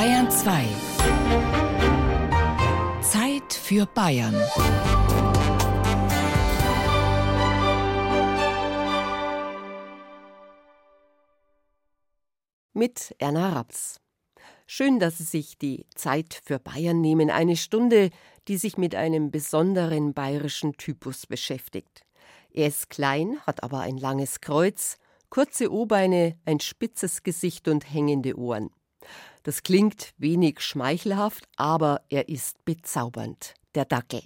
Bayern 2. Zeit für Bayern. Mit Erna Raps. Schön, dass Sie sich die Zeit für Bayern nehmen, eine Stunde, die sich mit einem besonderen bayerischen Typus beschäftigt. Er ist klein, hat aber ein langes Kreuz, kurze O-Beine, ein spitzes Gesicht und hängende Ohren. Das klingt wenig schmeichelhaft, aber er ist bezaubernd, der Dackel.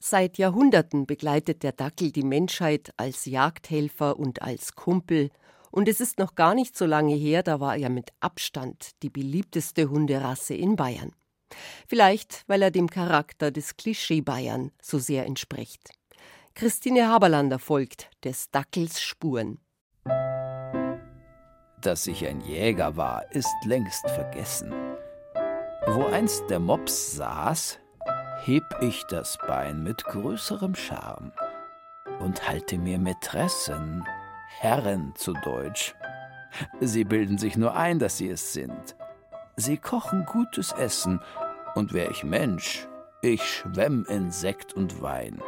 Seit Jahrhunderten begleitet der Dackel die Menschheit als Jagdhelfer und als Kumpel, und es ist noch gar nicht so lange her, da war er mit Abstand die beliebteste Hunderasse in Bayern. Vielleicht, weil er dem Charakter des Klischee Bayern so sehr entspricht. Christine Haberlander folgt des Dackels Spuren. Dass ich ein Jäger war, ist längst vergessen. Wo einst der Mops saß, heb ich das Bein mit größerem Charme und halte mir Mätressen, Herren zu Deutsch. Sie bilden sich nur ein, dass sie es sind. Sie kochen gutes Essen, und wär ich Mensch, ich schwemm in Sekt und Wein.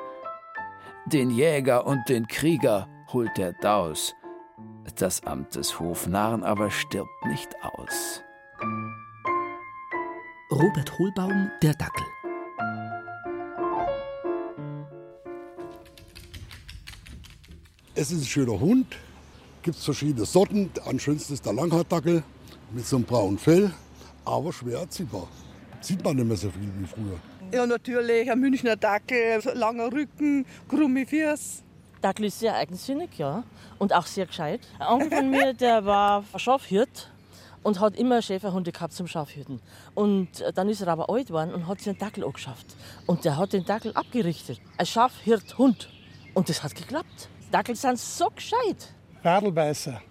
Den Jäger und den Krieger holt der Daus, das Amt des Hofnarren aber stirbt nicht aus. Robert Hohlbaum, der Dackel. Es ist ein schöner Hund. Gibt es verschiedene Sorten. Am schönsten ist der Langhaardackel mit so einem braunen Fell, aber schwer erziehbar. Sieht man nicht mehr so viel wie früher. Ja, natürlich. Ein Münchner Dackel, langer Rücken, krumme Füße. Dackel ist sehr eigensinnig, ja. Und auch sehr gescheit. Ein Onkel von mir, der war Schafhirt und hat immer Schäferhunde gehabt zum Schafhüten. Und dann ist er aber alt geworden und hat sich einen Dackel angeschafft. Und der hat den Dackel abgerichtet. Ein Schafhirthund. Und das hat geklappt. Dackel sind so gescheit. Radlbeißer.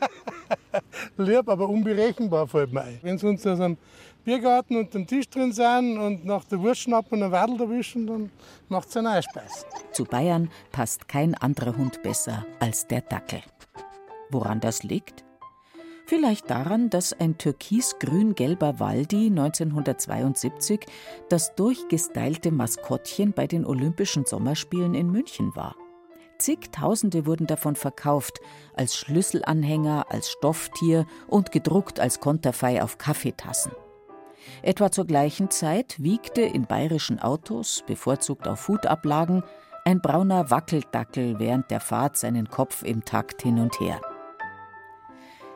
Lieb, aber unberechenbar fällt mir ein. Wenn sie uns aus einem Biergarten unter dem Tisch drin sind und nach der Wurst schnappen und einen Wadel erwischen, dann macht es einen Eispeis. Zu Bayern passt kein anderer Hund besser als der Dackel. Woran das liegt? Vielleicht daran, dass ein türkis-grün-gelber Waldi 1972 das durchgestylte Maskottchen bei den Olympischen Sommerspielen in München war. Zigtausende wurden davon verkauft, als Schlüsselanhänger, als Stofftier und gedruckt als Konterfei auf Kaffeetassen. Etwa zur gleichen Zeit wiegte in bayerischen Autos, bevorzugt auf Hutablagen, ein brauner Wackeldackel während der Fahrt seinen Kopf im Takt hin und her.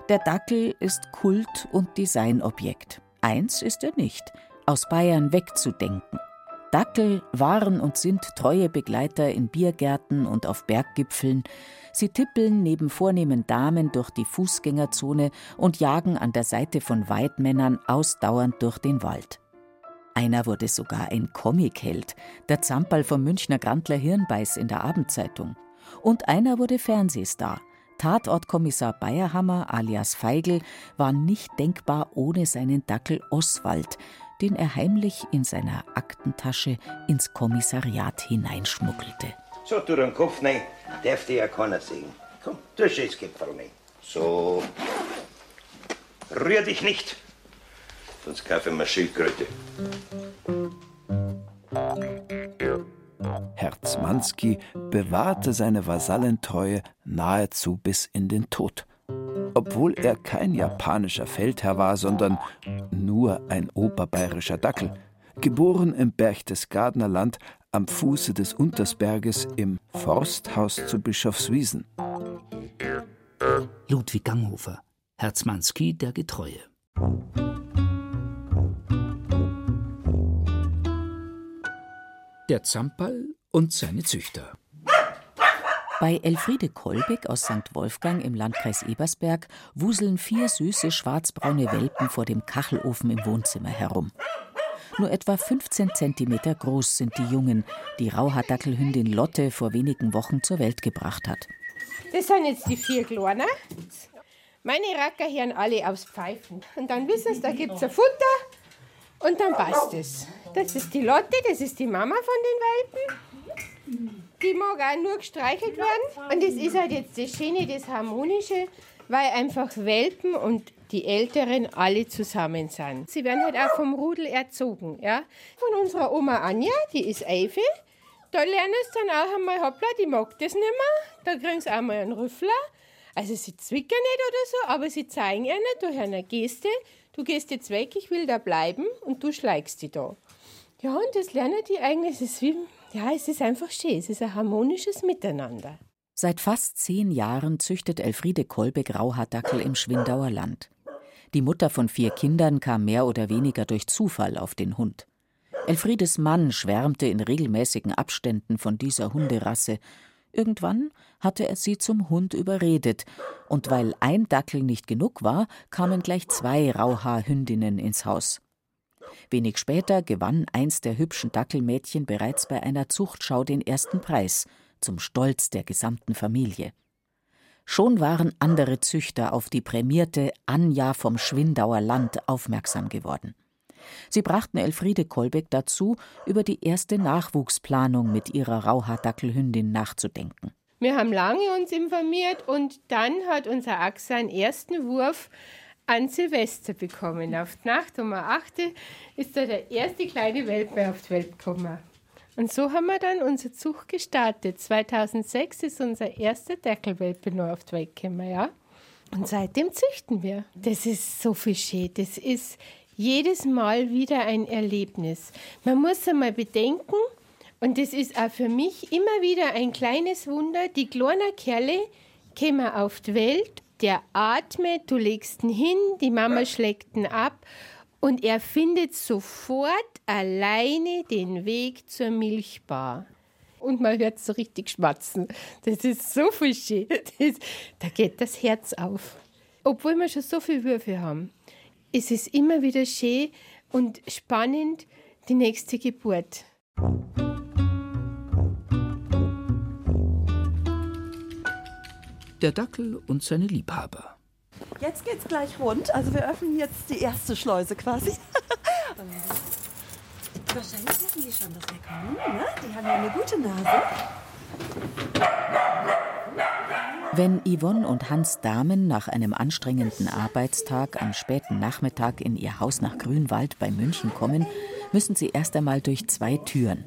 Der Dackel ist Kult- und Designobjekt. Eins ist er nicht, aus Bayern wegzudenken. Dackel waren und sind treue Begleiter in Biergärten und auf Berggipfeln. Sie tippeln neben vornehmen Damen durch die Fußgängerzone und jagen an der Seite von Weidmännern ausdauernd durch den Wald. Einer wurde sogar ein Comicheld, der Zamperl vom Münchner Grandler Hirnbeiß in der Abendzeitung. Und einer wurde Fernsehstar. Tatortkommissar Bayerhammer alias Feigl war nicht denkbar ohne seinen Dackel Oswald, den er heimlich in seiner Aktentasche ins Kommissariat hineinschmuggelte. So, tu den Kopf rein, darf dir ja keiner sehen. Komm, tu Schätzkipferl rein. So. Rühr dich nicht, sonst kaufe ich mir Schildkröte. Herzmanski bewahrte seine Vasallentreue nahezu bis in den Tod obwohl er kein japanischer Feldherr war, sondern nur ein oberbayerischer Dackel, geboren im Berchtesgadener Land am Fuße des Untersberges im Forsthaus zu Bischofswiesen. Ludwig Ganghofer, Herzmanski der Getreue. Der Zampal und seine Züchter. Bei Elfriede Kolbeck aus St. Wolfgang im Landkreis Ebersberg wuseln vier süße schwarzbraune Welpen vor dem Kachelofen im Wohnzimmer herum. Nur etwa 15 Zentimeter groß sind die Jungen, die Rauhaardackelhündin Lotte vor wenigen Wochen zur Welt gebracht hat. Das sind jetzt die vier Kleinen. Meine Racker hören alle aufs Pfeifen. Und dann wissen sie, da gibt es ein Futter und dann passt es. Das ist die Lotte, das ist die Mama von den Welpen. Die mag auch nur gestreichelt werden. Und das ist halt jetzt das Schöne, das Harmonische. weil einfach Welpen und die Älteren alle zusammen sind. Sie werden halt auch vom Rudel erzogen. Ja? Von unserer Oma Anja, die ist Eife, da lernen sie dann auch einmal, hoppla, die mag das nicht mehr. Da kriegen sie auch mal einen Rüffler. Also sie zwicken nicht oder so, aber sie zeigen ihnen durch eine Geste, du gehst jetzt weg, ich will da bleiben und du schleigst die da. Ja, und das lernen die eigentlich, es ist wie, ja, es ist einfach schön, es ist ein harmonisches Miteinander. Seit fast zehn Jahren züchtet Elfriede Kolbe Grauhaardackel im Schwindauer Land. Die Mutter von vier Kindern kam mehr oder weniger durch Zufall auf den Hund. Elfriedes Mann schwärmte in regelmäßigen Abständen von dieser Hunderasse. Irgendwann hatte er sie zum Hund überredet, und weil ein Dackel nicht genug war, kamen gleich zwei Rauhaarhündinnen ins Haus. Wenig später gewann eins der hübschen Dackelmädchen bereits bei einer Zuchtschau den ersten Preis, zum Stolz der gesamten Familie. Schon waren andere Züchter auf die prämierte Anja vom Schwindauer Land aufmerksam geworden. Sie brachten Elfriede Kolbeck dazu, über die erste Nachwuchsplanung mit ihrer Rauhaardackelhündin nachzudenken. Wir haben lange uns informiert und dann hat unser Axel seinen ersten Wurf an Silvester bekommen. Auf die Nacht um 8 ist da der erste kleine Welpe auf die Welt gekommen. Und so haben wir dann unser Zug gestartet. 2006 ist unser erster Deckelwelpe nur auf die Welt gekommen, ja. Und seitdem züchten wir. Das ist so viel schön. Das ist jedes Mal wieder ein Erlebnis. Man muss einmal bedenken, und das ist auch für mich immer wieder ein kleines Wunder, die kleinen Kerle kommen auf die Welt, der atmet, du legst ihn hin, die Mama schlägt ihn ab und er findet sofort alleine den Weg zur Milchbar. Und man hört so richtig schmatzen. Das ist so viel schön. Das, da geht das Herz auf. Obwohl wir schon so viele Würfe haben ist es immer wieder schön und spannend, die nächste Geburt. Der Dackel und seine Liebhaber. Jetzt geht's gleich rund. Also wir öffnen jetzt die erste Schleuse quasi. Wahrscheinlich wissen die schon, dass wir kommen. Ne? Die haben ja eine gute Nase. Wenn Yvonne und Hans Damen nach einem anstrengenden Arbeitstag am späten Nachmittag in ihr Haus nach Grünwald bei München kommen, müssen sie erst einmal durch zwei Türen.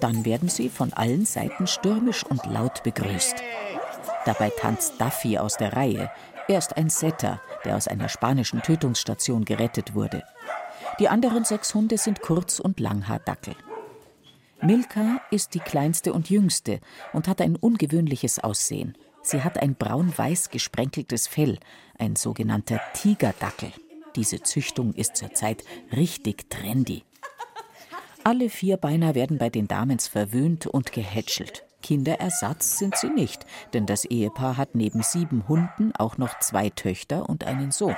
Dann werden sie von allen Seiten stürmisch und laut begrüßt. Dabei tanzt Duffy aus der Reihe. Er ist ein Setter, der aus einer spanischen Tötungsstation gerettet wurde. Die anderen sechs Hunde sind Kurz- und Langhaardackel. Milka ist die kleinste und jüngste und hat ein ungewöhnliches Aussehen. Sie hat ein braun-weiß gesprenkeltes Fell, ein sogenannter Tigerdackel. Diese Züchtung ist zurzeit richtig trendy. Alle Vierbeiner werden bei den Damens verwöhnt und gehätschelt. Kinderersatz sind sie nicht, denn das Ehepaar hat neben sieben Hunden auch noch zwei Töchter und einen Sohn.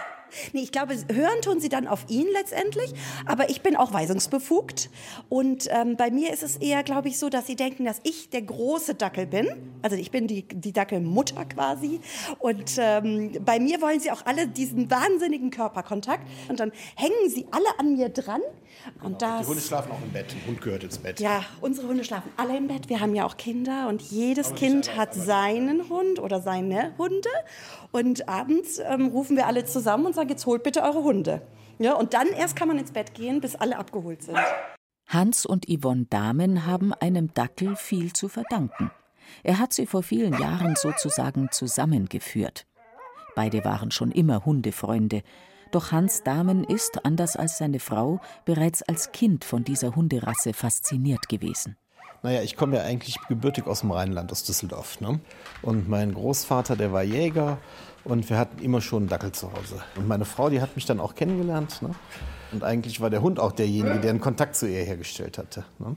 Nee, ich glaube, hören tun sie dann auf ihn letztendlich, aber ich bin auch weisungsbefugt. Und ähm, bei mir ist es eher, glaube ich, so, dass sie denken, dass ich der große Dackel bin. Also ich bin die, die Dackelmutter quasi. Und ähm, bei mir wollen sie auch alle diesen wahnsinnigen Körperkontakt. Und dann hängen sie alle an mir dran. Und genau. das, die Hunde schlafen auch im Bett. Ein Hund gehört ins Bett. Ja, unsere Hunde schlafen alle im Bett. Wir haben ja auch Kinder und jedes Kind hat seinen Hund oder seine Hunde. Und abends ähm, rufen wir alle zusammen und sagen, jetzt holt bitte eure Hunde. Ja, und dann erst kann man ins Bett gehen, bis alle abgeholt sind. Hans und Yvonne Dahmen haben einem Dackel viel zu verdanken. Er hat sie vor vielen Jahren sozusagen zusammengeführt. Beide waren schon immer Hundefreunde. Doch Hans Dahmen ist, anders als seine Frau, bereits als Kind von dieser Hunderasse fasziniert gewesen. Naja, ich komme ja eigentlich gebürtig aus dem Rheinland, aus Düsseldorf. Ne? Und mein Großvater, der war Jäger und wir hatten immer schon einen Dackel zu Hause. Und meine Frau, die hat mich dann auch kennengelernt. Ne? Und eigentlich war der Hund auch derjenige, der einen Kontakt zu ihr hergestellt hatte. Ne?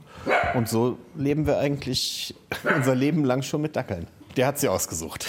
Und so leben wir eigentlich unser Leben lang schon mit Dackeln. Der hat sie ausgesucht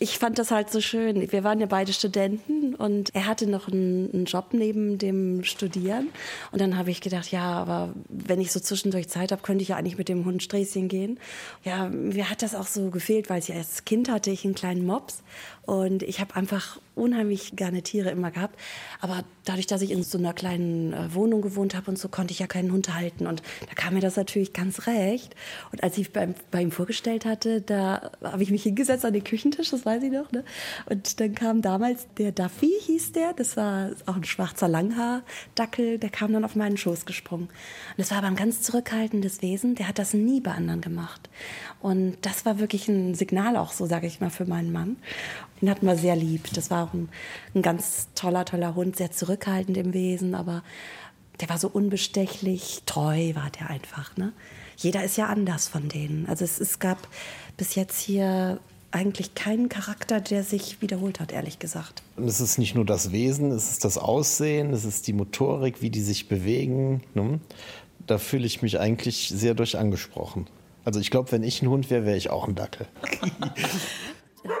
ich fand das halt so schön. Wir waren ja beide Studenten und er hatte noch einen, Job neben dem Studieren. Und dann habe ich gedacht, ja, aber wenn ich so zwischendurch Zeit habe, könnte ich ja eigentlich mit dem Hund Sträßchen gehen. Ja, mir hat das auch so gefehlt, weil ich als Kind hatte ich einen kleinen Mops und ich habe einfach unheimlich gerne Tiere immer gehabt. Aber dadurch, dass ich in so einer kleinen äh, Wohnung gewohnt habe und so, konnte ich ja keinen Hund halten. Und da kam mir das natürlich ganz recht. Und als ich bei, bei ihm vorgestellt hatte, da habe ich mich hingesetzt an den Küchentisch. Das weiß ich noch. Ne? Und dann kam damals der Duffy, hieß der. Das war auch ein schwarzer Langhaar-Dackel. Der kam dann auf meinen Schoß gesprungen. Und das war aber ein ganz zurückhaltendes Wesen. Der hat das nie bei anderen gemacht. Und das war wirklich ein Signal auch so, sage ich mal, für meinen Mann. Den hatten wir sehr lieb. Das war auch ein, ein ganz toller, toller Hund, sehr zurückhaltend im Wesen, aber der war so unbestechlich, treu war der einfach. Ne? Jeder ist ja anders von denen. Also es, es gab bis jetzt hier eigentlich keinen Charakter, der sich wiederholt hat, ehrlich gesagt. Und es ist nicht nur das Wesen, es ist das Aussehen, es ist die Motorik, wie die sich bewegen. Ne? Da fühle ich mich eigentlich sehr durch angesprochen. Also ich glaube, wenn ich ein Hund wäre, wäre ich auch ein Dackel.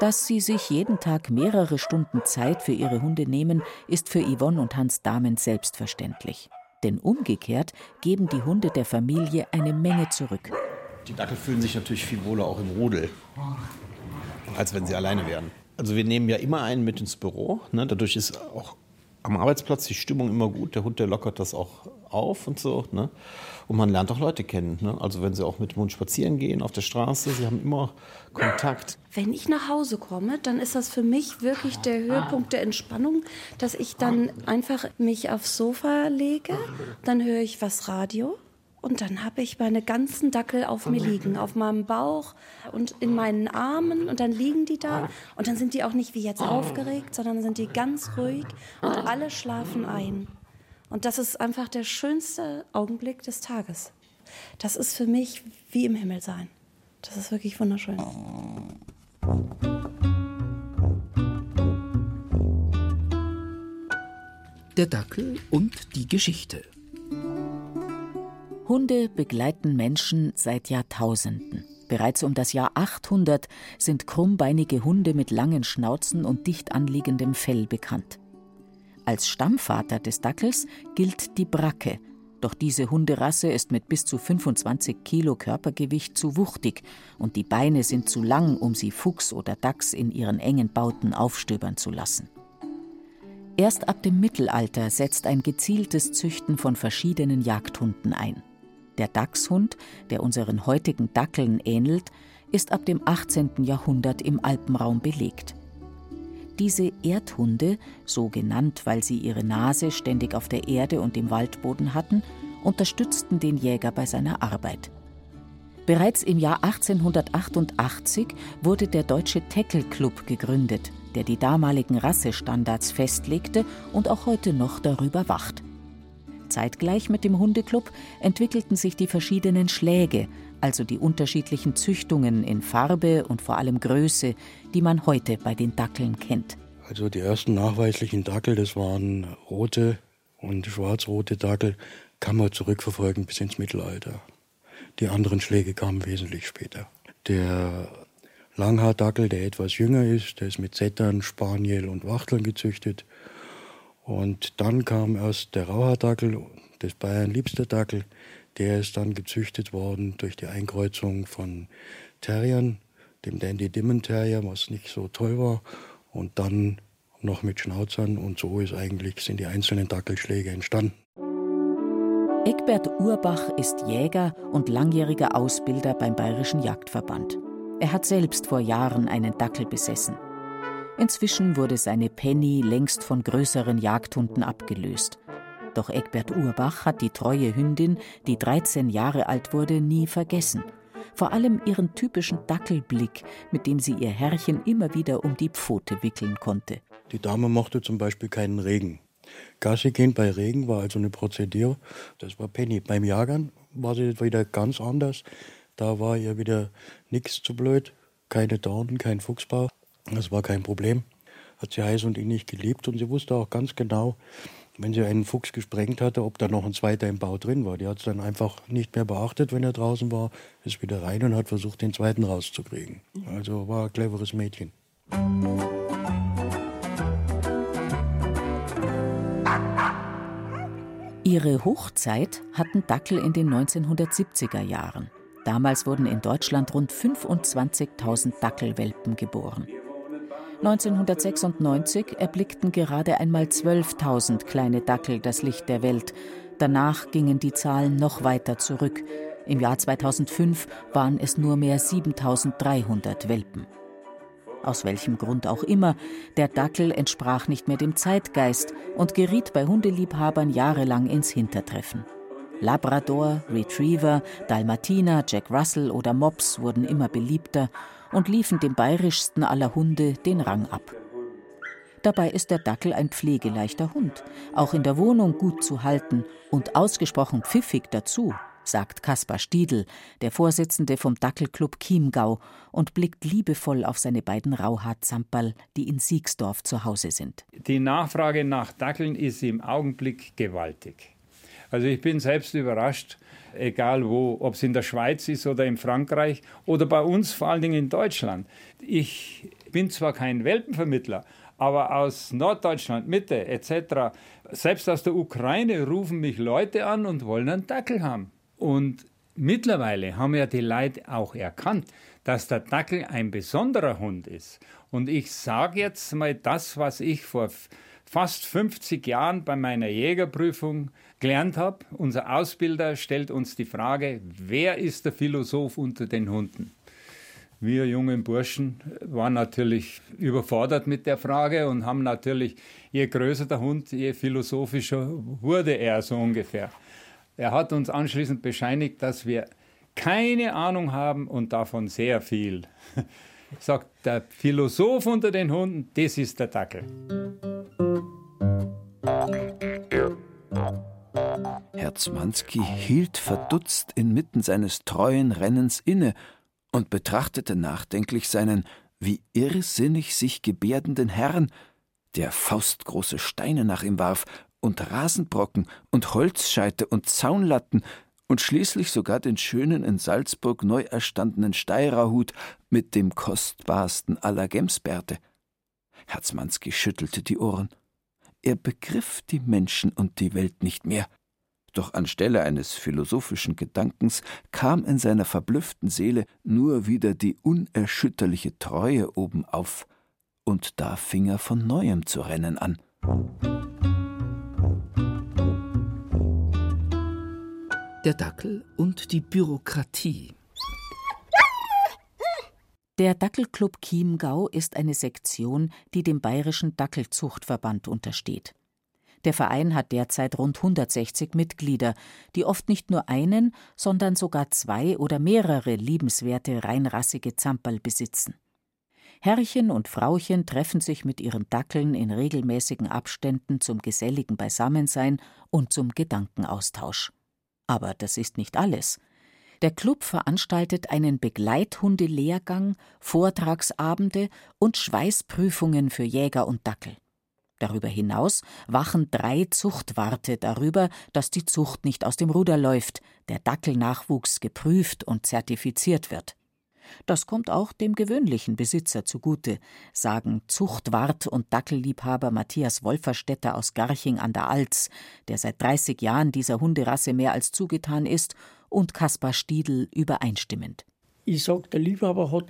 Dass sie sich jeden Tag mehrere Stunden Zeit für ihre Hunde nehmen, ist für Yvonne und Hans Dahmen selbstverständlich. Denn umgekehrt geben die Hunde der Familie eine Menge zurück. Die Dackel fühlen sich natürlich viel wohler auch im Rudel, als wenn sie alleine wären. Also wir nehmen ja immer einen mit ins Büro. Ne? Dadurch ist auch am Arbeitsplatz die Stimmung immer gut. Der Hund, der lockert das auch auf und so. Ne? Und man lernt auch Leute kennen. Ne? Also wenn sie auch mit dem Hund spazieren gehen auf der Straße, sie haben immer Kontakt. Wenn ich nach Hause komme, dann ist das für mich wirklich der Höhepunkt der Entspannung, dass ich dann einfach mich aufs Sofa lege, dann höre ich was Radio und dann habe ich meine ganzen Dackel auf mir liegen, auf meinem Bauch und in meinen Armen. Und dann liegen die da. Und dann sind die auch nicht wie jetzt aufgeregt, sondern sind die ganz ruhig. Und alle schlafen ein. Und das ist einfach der schönste Augenblick des Tages. Das ist für mich wie im Himmel sein. Das ist wirklich wunderschön. Der Dackel und die Geschichte. Hunde begleiten Menschen seit Jahrtausenden. Bereits um das Jahr 800 sind krummbeinige Hunde mit langen Schnauzen und dicht anliegendem Fell bekannt. Als Stammvater des Dackels gilt die Bracke, doch diese Hunderasse ist mit bis zu 25 Kilo Körpergewicht zu wuchtig und die Beine sind zu lang, um sie Fuchs oder Dachs in ihren engen Bauten aufstöbern zu lassen. Erst ab dem Mittelalter setzt ein gezieltes Züchten von verschiedenen Jagdhunden ein. Der Dachshund, der unseren heutigen Dackeln ähnelt, ist ab dem 18. Jahrhundert im Alpenraum belegt. Diese Erdhunde, so genannt, weil sie ihre Nase ständig auf der Erde und im Waldboden hatten, unterstützten den Jäger bei seiner Arbeit. Bereits im Jahr 1888 wurde der Deutsche Tackle Club gegründet, der die damaligen Rassestandards festlegte und auch heute noch darüber wacht. Zeitgleich mit dem Hundeclub entwickelten sich die verschiedenen Schläge, also die unterschiedlichen Züchtungen in Farbe und vor allem Größe, die man heute bei den Dackeln kennt. Also die ersten nachweislichen Dackel, das waren rote und schwarz-rote Dackel, kann man zurückverfolgen bis ins Mittelalter. Die anderen Schläge kamen wesentlich später. Der Langhaardackel, der etwas jünger ist, der ist mit Settern, Spaniel und Wachteln gezüchtet. Und dann kam erst der Rauhaardackel, das Bayern liebster Dackel. Der ist dann gezüchtet worden durch die Einkreuzung von Terriern, dem Dandy Dimmen Terrier, was nicht so toll war. Und dann noch mit Schnauzern. Und so ist eigentlich, sind die einzelnen Dackelschläge entstanden. Eckbert Urbach ist Jäger und langjähriger Ausbilder beim Bayerischen Jagdverband. Er hat selbst vor Jahren einen Dackel besessen. Inzwischen wurde seine Penny längst von größeren Jagdhunden abgelöst. Doch Egbert Urbach hat die treue Hündin, die 13 Jahre alt wurde, nie vergessen. Vor allem ihren typischen Dackelblick, mit dem sie ihr Herrchen immer wieder um die Pfote wickeln konnte. Die Dame mochte zum Beispiel keinen Regen. Gassi gehen bei Regen war also eine Prozedur. Das war Penny. Beim Jagern war sie wieder ganz anders. Da war ihr wieder nichts zu blöd. Keine Dornen, kein Fuchsbau. Das war kein Problem. Hat sie heiß und innig geliebt und sie wusste auch ganz genau, wenn sie einen Fuchs gesprengt hatte, ob da noch ein zweiter im Bau drin war. Die hat es dann einfach nicht mehr beachtet, wenn er draußen war, ist wieder rein und hat versucht, den zweiten rauszukriegen. Also war ein cleveres Mädchen. Ihre Hochzeit hatten Dackel in den 1970er Jahren. Damals wurden in Deutschland rund 25.000 Dackelwelpen geboren. 1996 erblickten gerade einmal 12.000 kleine Dackel das Licht der Welt. Danach gingen die Zahlen noch weiter zurück. Im Jahr 2005 waren es nur mehr 7.300 Welpen. Aus welchem Grund auch immer, der Dackel entsprach nicht mehr dem Zeitgeist und geriet bei Hundeliebhabern jahrelang ins Hintertreffen. Labrador, Retriever, Dalmatiner, Jack Russell oder Mops wurden immer beliebter und liefen dem bayerischsten aller Hunde den Rang ab. Dabei ist der Dackel ein pflegeleichter Hund, auch in der Wohnung gut zu halten und ausgesprochen pfiffig dazu, sagt Kaspar Stiedl, der Vorsitzende vom Dackelclub Chiemgau, und blickt liebevoll auf seine beiden Rauhaar-Zamperl, die in Siegsdorf zu Hause sind. Die Nachfrage nach Dackeln ist im Augenblick gewaltig. Also ich bin selbst überrascht, egal wo, ob es in der Schweiz ist oder in Frankreich oder bei uns vor allen Dingen in Deutschland. Ich bin zwar kein Welpenvermittler, aber aus Norddeutschland, Mitte etc., selbst aus der Ukraine rufen mich Leute an und wollen einen Dackel haben. Und mittlerweile haben ja die Leute auch erkannt, dass der Dackel ein besonderer Hund ist. Und ich sage jetzt mal das, was ich vor fast 50 Jahren bei meiner Jägerprüfung gelernt habe. Unser Ausbilder stellt uns die Frage, wer ist der Philosoph unter den Hunden? Wir jungen Burschen waren natürlich überfordert mit der Frage und haben natürlich, je größer der Hund, je philosophischer wurde er so ungefähr. Er hat uns anschließend bescheinigt, dass wir keine Ahnung haben und davon sehr viel. Sagt der Philosoph unter den Hunden, das ist der Dackel. Herzmanski hielt verdutzt inmitten seines treuen Rennens inne und betrachtete nachdenklich seinen wie irrsinnig sich gebärdenden Herrn, der faustgroße Steine nach ihm warf und Rasenbrocken und Holzscheite und Zaunlatten und schließlich sogar den schönen in Salzburg neu erstandenen Steirerhut mit dem kostbarsten aller Gemsbärte. Herzmanski schüttelte die Ohren. Er begriff die Menschen und die Welt nicht mehr. Doch anstelle eines philosophischen Gedankens kam in seiner verblüfften Seele nur wieder die unerschütterliche Treue obenauf, und da fing er von neuem zu rennen an. Der Dackel und die Bürokratie. Der Dackelclub Chiemgau ist eine Sektion, die dem Bayerischen Dackelzuchtverband untersteht. Der Verein hat derzeit rund 160 Mitglieder, die oft nicht nur einen, sondern sogar zwei oder mehrere liebenswerte reinrassige Zamperl besitzen. Herrchen und Frauchen treffen sich mit ihren Dackeln in regelmäßigen Abständen zum geselligen Beisammensein und zum Gedankenaustausch. Aber das ist nicht alles. Der Club veranstaltet einen Begleithundelehrgang, Vortragsabende und Schweißprüfungen für Jäger und Dackel. Darüber hinaus wachen drei Zuchtwarte darüber, dass die Zucht nicht aus dem Ruder läuft, der Dackelnachwuchs geprüft und zertifiziert wird. Das kommt auch dem gewöhnlichen Besitzer zugute, sagen Zuchtwart und Dackelliebhaber Matthias Wolferstetter aus Garching an der Alz, der seit 30 Jahren dieser Hunderasse mehr als zugetan ist, und Kaspar Stiedl übereinstimmend. Ich sage, der Liebhaber hat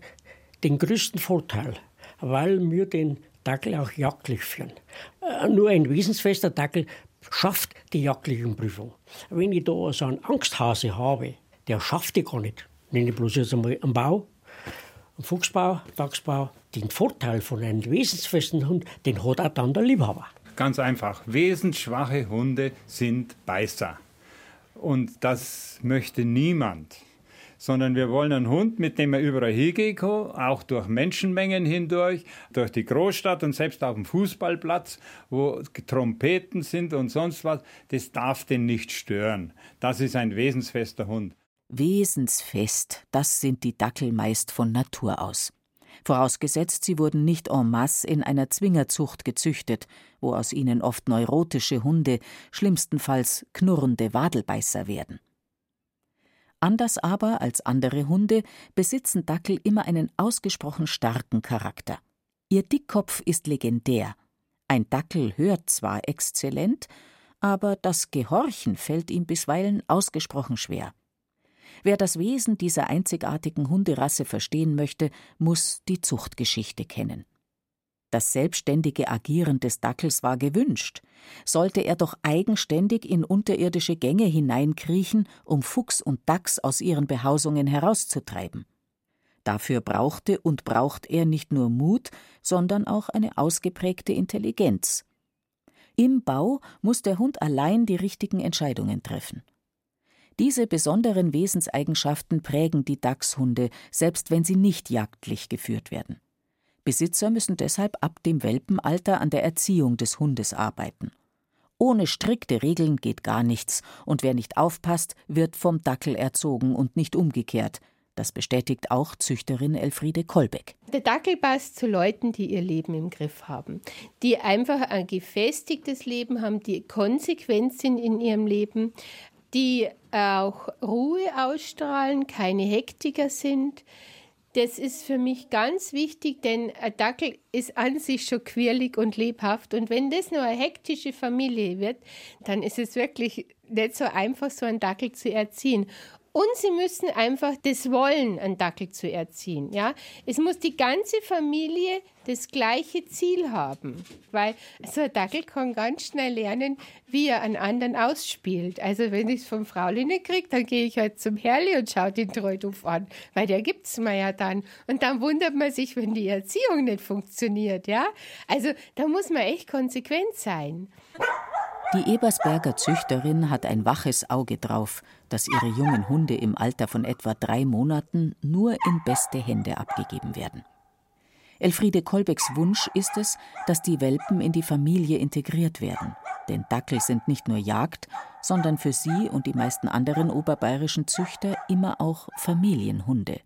den größten Vorteil, weil wir den Dackel auch jagdlich führen. Äh, nur ein wesensfester Dackel schafft die jagdliche Prüfung. Wenn ich da so einen Angsthase habe, der schafft die gar nicht. Nenne ich bloß jetzt einmal einen Bau, einen Fuchsbau, Dachsbau. Den Vorteil von einem wesensfesten Hund, den hat auch dann der Liebhaber. Ganz einfach. Wesensschwache Hunde sind Beißer. Und das möchte niemand sondern wir wollen einen Hund, mit dem er überall hingehen kann, auch durch Menschenmengen hindurch, durch die Großstadt und selbst auf dem Fußballplatz, wo Trompeten sind und sonst was. Das darf den nicht stören. Das ist ein wesensfester Hund. Wesensfest, das sind die Dackel meist von Natur aus. Vorausgesetzt, sie wurden nicht en masse in einer Zwingerzucht gezüchtet, wo aus ihnen oft neurotische Hunde, schlimmstenfalls knurrende Wadelbeißer werden. Anders aber als andere Hunde besitzen Dackel immer einen ausgesprochen starken Charakter. Ihr Dickkopf ist legendär. Ein Dackel hört zwar exzellent, aber das Gehorchen fällt ihm bisweilen ausgesprochen schwer. Wer das Wesen dieser einzigartigen Hunderasse verstehen möchte, muss die Zuchtgeschichte kennen. Das selbstständige Agieren des Dackels war gewünscht. Sollte er doch eigenständig in unterirdische Gänge hineinkriechen, um Fuchs und Dachs aus ihren Behausungen herauszutreiben. Dafür brauchte und braucht er nicht nur Mut, sondern auch eine ausgeprägte Intelligenz. Im Bau muss der Hund allein die richtigen Entscheidungen treffen. Diese besonderen Wesenseigenschaften prägen die Dachshunde, selbst wenn sie nicht jagdlich geführt werden. Besitzer müssen deshalb ab dem Welpenalter an der Erziehung des Hundes arbeiten. Ohne strikte Regeln geht gar nichts, und wer nicht aufpasst, wird vom Dackel erzogen und nicht umgekehrt. Das bestätigt auch Züchterin Elfriede Kolbeck. Der Dackel passt zu Leuten, die ihr Leben im Griff haben, die einfach ein gefestigtes Leben haben, die konsequent sind in ihrem Leben, die auch Ruhe ausstrahlen, keine Hektiker sind. Das ist für mich ganz wichtig, denn ein Dackel ist an sich schon quirlig und lebhaft. Und wenn das nur eine hektische Familie wird, dann ist es wirklich nicht so einfach, so einen Dackel zu erziehen. Und sie müssen einfach das Wollen, einen Dackel zu erziehen. Ja? Es muss die ganze Familie das gleiche Ziel haben. Weil so ein Dackel kann ganz schnell lernen, wie er einen anderen ausspielt. Also wenn ich es vom Frauli nicht kriege, dann gehe ich halt zum Herrli und schaue den Treuduf an. Weil der gibt es mir ja dann. Und dann wundert man sich, wenn die Erziehung nicht funktioniert. Ja? Also da muss man echt konsequent sein. Die Ebersberger Züchterin hat ein waches Auge drauf, dass ihre jungen Hunde im Alter von etwa drei Monaten nur in beste Hände abgegeben werden. Elfriede Kolbecks Wunsch ist es, dass die Welpen in die Familie integriert werden. Denn Dackel sind nicht nur Jagd, sondern für sie und die meisten anderen oberbayerischen Züchter immer auch Familienhunde.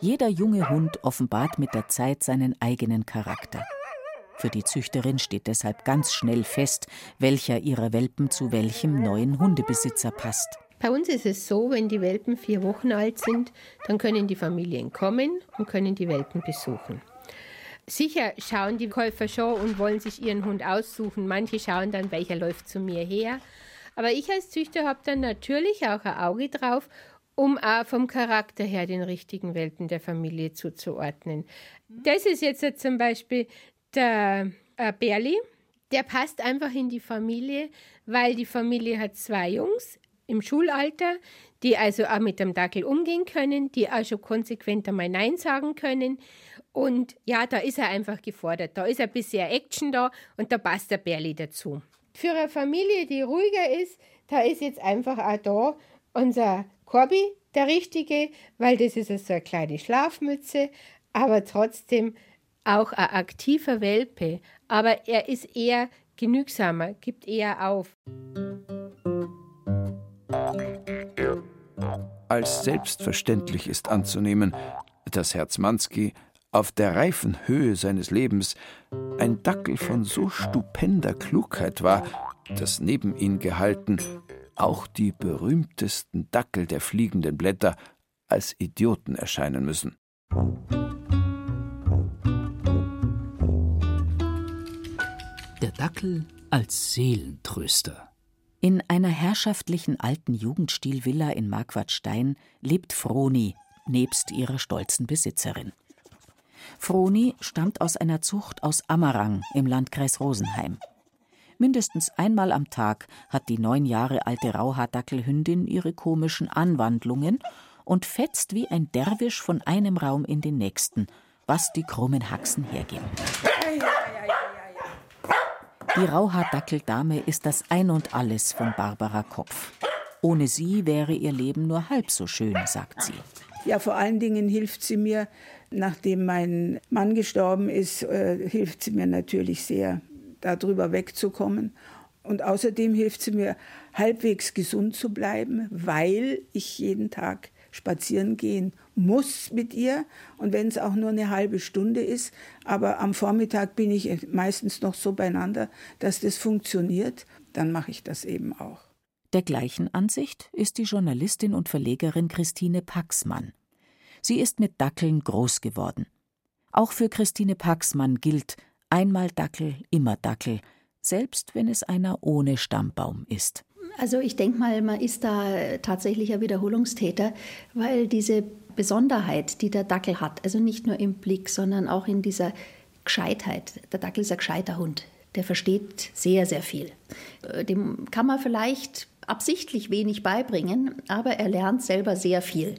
Jeder junge Hund offenbart mit der Zeit seinen eigenen Charakter. Für die Züchterin steht deshalb ganz schnell fest, welcher ihrer Welpen zu welchem neuen Hundebesitzer passt. Bei uns ist es so, wenn die Welpen vier Wochen alt sind, dann können die Familien kommen und können die Welpen besuchen. Sicher schauen die Käufer schon und wollen sich ihren Hund aussuchen. Manche schauen dann, welcher läuft zu mir her. Aber ich als Züchter habe dann natürlich auch ein Auge drauf, um auch vom Charakter her den richtigen Welpen der Familie zuzuordnen. Das ist jetzt zum Beispiel der äh, Berli, der passt einfach in die Familie, weil die Familie hat zwei Jungs im Schulalter, die also auch mit dem Dackel umgehen können, die auch schon konsequent einmal Nein sagen können. Und ja, da ist er einfach gefordert. Da ist ein bisschen Action da und da passt der Berli dazu. Für eine Familie, die ruhiger ist, da ist jetzt einfach auch da unser Korbi der Richtige, weil das ist so eine kleine Schlafmütze, aber trotzdem auch ein aktiver Welpe, aber er ist eher genügsamer, gibt eher auf. Als selbstverständlich ist anzunehmen, dass Herzmanski auf der reifen Höhe seines Lebens ein Dackel von so stupender Klugheit war, dass neben ihn gehalten auch die berühmtesten Dackel der fliegenden Blätter als Idioten erscheinen müssen. Der Dackel als Seelentröster. In einer herrschaftlichen alten Jugendstilvilla in Marquardstein lebt Froni nebst ihrer stolzen Besitzerin. Froni stammt aus einer Zucht aus Ammerang im Landkreis Rosenheim. Mindestens einmal am Tag hat die neun Jahre alte Rauhaardackelhündin ihre komischen Anwandlungen und fetzt wie ein Derwisch von einem Raum in den nächsten, was die krummen Haxen hergeben. Die Rauhaardackeldame ist das Ein und Alles von Barbara Kopf. Ohne sie wäre ihr Leben nur halb so schön, sagt sie. Ja, vor allen Dingen hilft sie mir, nachdem mein Mann gestorben ist, äh, hilft sie mir natürlich sehr, darüber wegzukommen. Und außerdem hilft sie mir, halbwegs gesund zu bleiben, weil ich jeden Tag spazieren gehen muss mit ihr und wenn es auch nur eine halbe Stunde ist, aber am Vormittag bin ich meistens noch so beieinander, dass das funktioniert, dann mache ich das eben auch. Der gleichen Ansicht ist die Journalistin und Verlegerin Christine Paxmann. Sie ist mit Dackeln groß geworden. Auch für Christine Paxmann gilt einmal Dackel, immer Dackel, selbst wenn es einer ohne Stammbaum ist. Also ich denke mal, man ist da tatsächlich ein Wiederholungstäter, weil diese Besonderheit, die der Dackel hat, also nicht nur im Blick, sondern auch in dieser Gescheitheit. Der Dackel ist ein gescheiter Hund. Der versteht sehr, sehr viel. Äh, dem kann man vielleicht absichtlich wenig beibringen, aber er lernt selber sehr viel.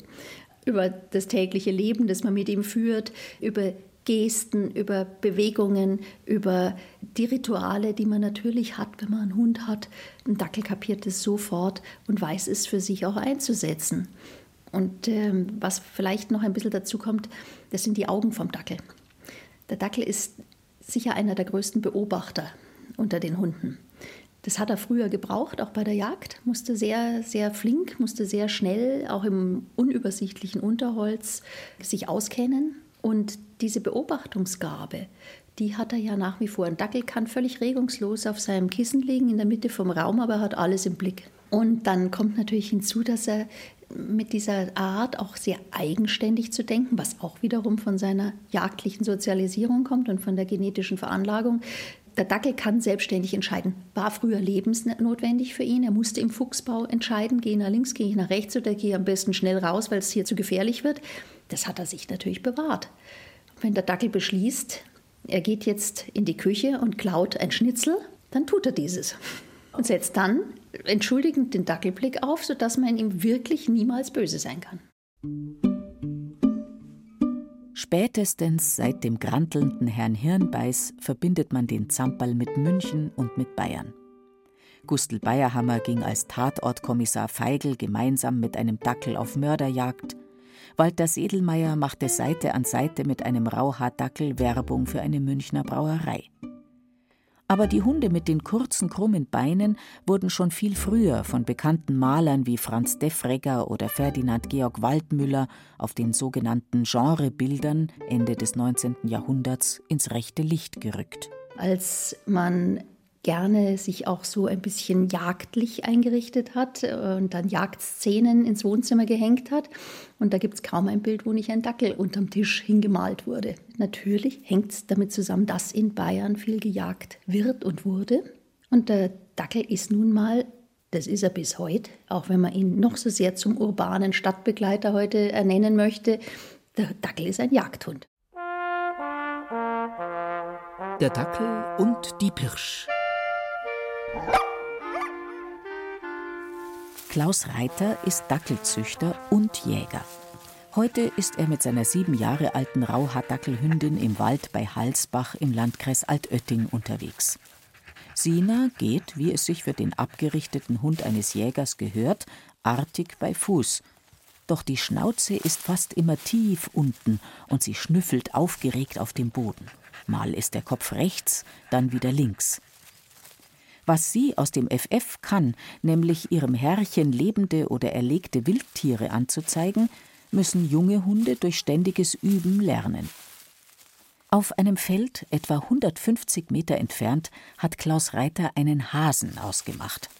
über das tägliche Leben, das man mit ihm führt, über Gesten, über Bewegungen, über die Rituale, die man natürlich hat, wenn man einen Hund hat. Ein Dackel kapiert es sofort und weiß es für sich auch einzusetzen. Und ähm, was vielleicht noch ein bisschen dazu kommt, das sind die Augen vom Dackel. Der Dackel ist sicher einer der größten Beobachter unter den Hunden. Das hat er früher gebraucht, auch bei der Jagd. Musste sehr, sehr flink, musste sehr schnell, auch im unübersichtlichen Unterholz, sich auskennen. Und diese Beobachtungsgabe, die hat er ja nach wie vor. Ein Dackel kann völlig regungslos auf seinem Kissen liegen in der Mitte vom Raum, aber er hat alles im Blick. Und dann kommt natürlich hinzu, dass er mit dieser Art auch sehr eigenständig zu denken, was auch wiederum von seiner jagdlichen Sozialisierung kommt und von der genetischen Veranlagung. Der Dackel kann selbstständig entscheiden. War früher lebensnotwendig für ihn. Er musste im Fuchsbau entscheiden, gehe ich nach links, gehe ich nach rechts oder gehe ich am besten schnell raus, weil es hier zu gefährlich wird. Das hat er sich natürlich bewahrt. Wenn der Dackel beschließt, er geht jetzt in die Küche und klaut ein Schnitzel, dann tut er dieses und setzt dann entschuldigend den Dackelblick auf, sodass man ihm wirklich niemals böse sein kann. Spätestens seit dem grantelnden Herrn Hirnbeiß verbindet man den Zamperl mit München und mit Bayern. Gustl Bayerhammer ging als Tatortkommissar Feigl gemeinsam mit einem Dackel auf Mörderjagd. Walter Sedelmeier machte Seite an Seite mit einem Rauhaardackel Werbung für eine Münchner Brauerei. Aber die Hunde mit den kurzen, krummen Beinen wurden schon viel früher von bekannten Malern wie Franz Defregger oder Ferdinand Georg Waldmüller auf den sogenannten Genrebildern Ende des 19. Jahrhunderts ins rechte Licht gerückt. Als man gerne sich auch so ein bisschen jagdlich eingerichtet hat und dann Jagdszenen ins Wohnzimmer gehängt hat. Und da gibt es kaum ein Bild, wo nicht ein Dackel unterm Tisch hingemalt wurde. Natürlich hängt es damit zusammen, dass in Bayern viel gejagt wird und wurde. Und der Dackel ist nun mal, das ist er bis heute, auch wenn man ihn noch so sehr zum urbanen Stadtbegleiter heute ernennen möchte, der Dackel ist ein Jagdhund. Der Dackel und die Pirsch. Klaus Reiter ist Dackelzüchter und Jäger. Heute ist er mit seiner sieben Jahre alten Rauhaardackelhündin im Wald bei Halsbach im Landkreis Altötting unterwegs. Sina geht, wie es sich für den abgerichteten Hund eines Jägers gehört, artig bei Fuß. Doch die Schnauze ist fast immer tief unten und sie schnüffelt aufgeregt auf dem Boden. Mal ist der Kopf rechts, dann wieder links. Was sie aus dem FF kann, nämlich ihrem Herrchen lebende oder erlegte Wildtiere anzuzeigen, müssen junge Hunde durch ständiges Üben lernen. Auf einem Feld, etwa 150 Meter entfernt, hat Klaus Reiter einen Hasen ausgemacht.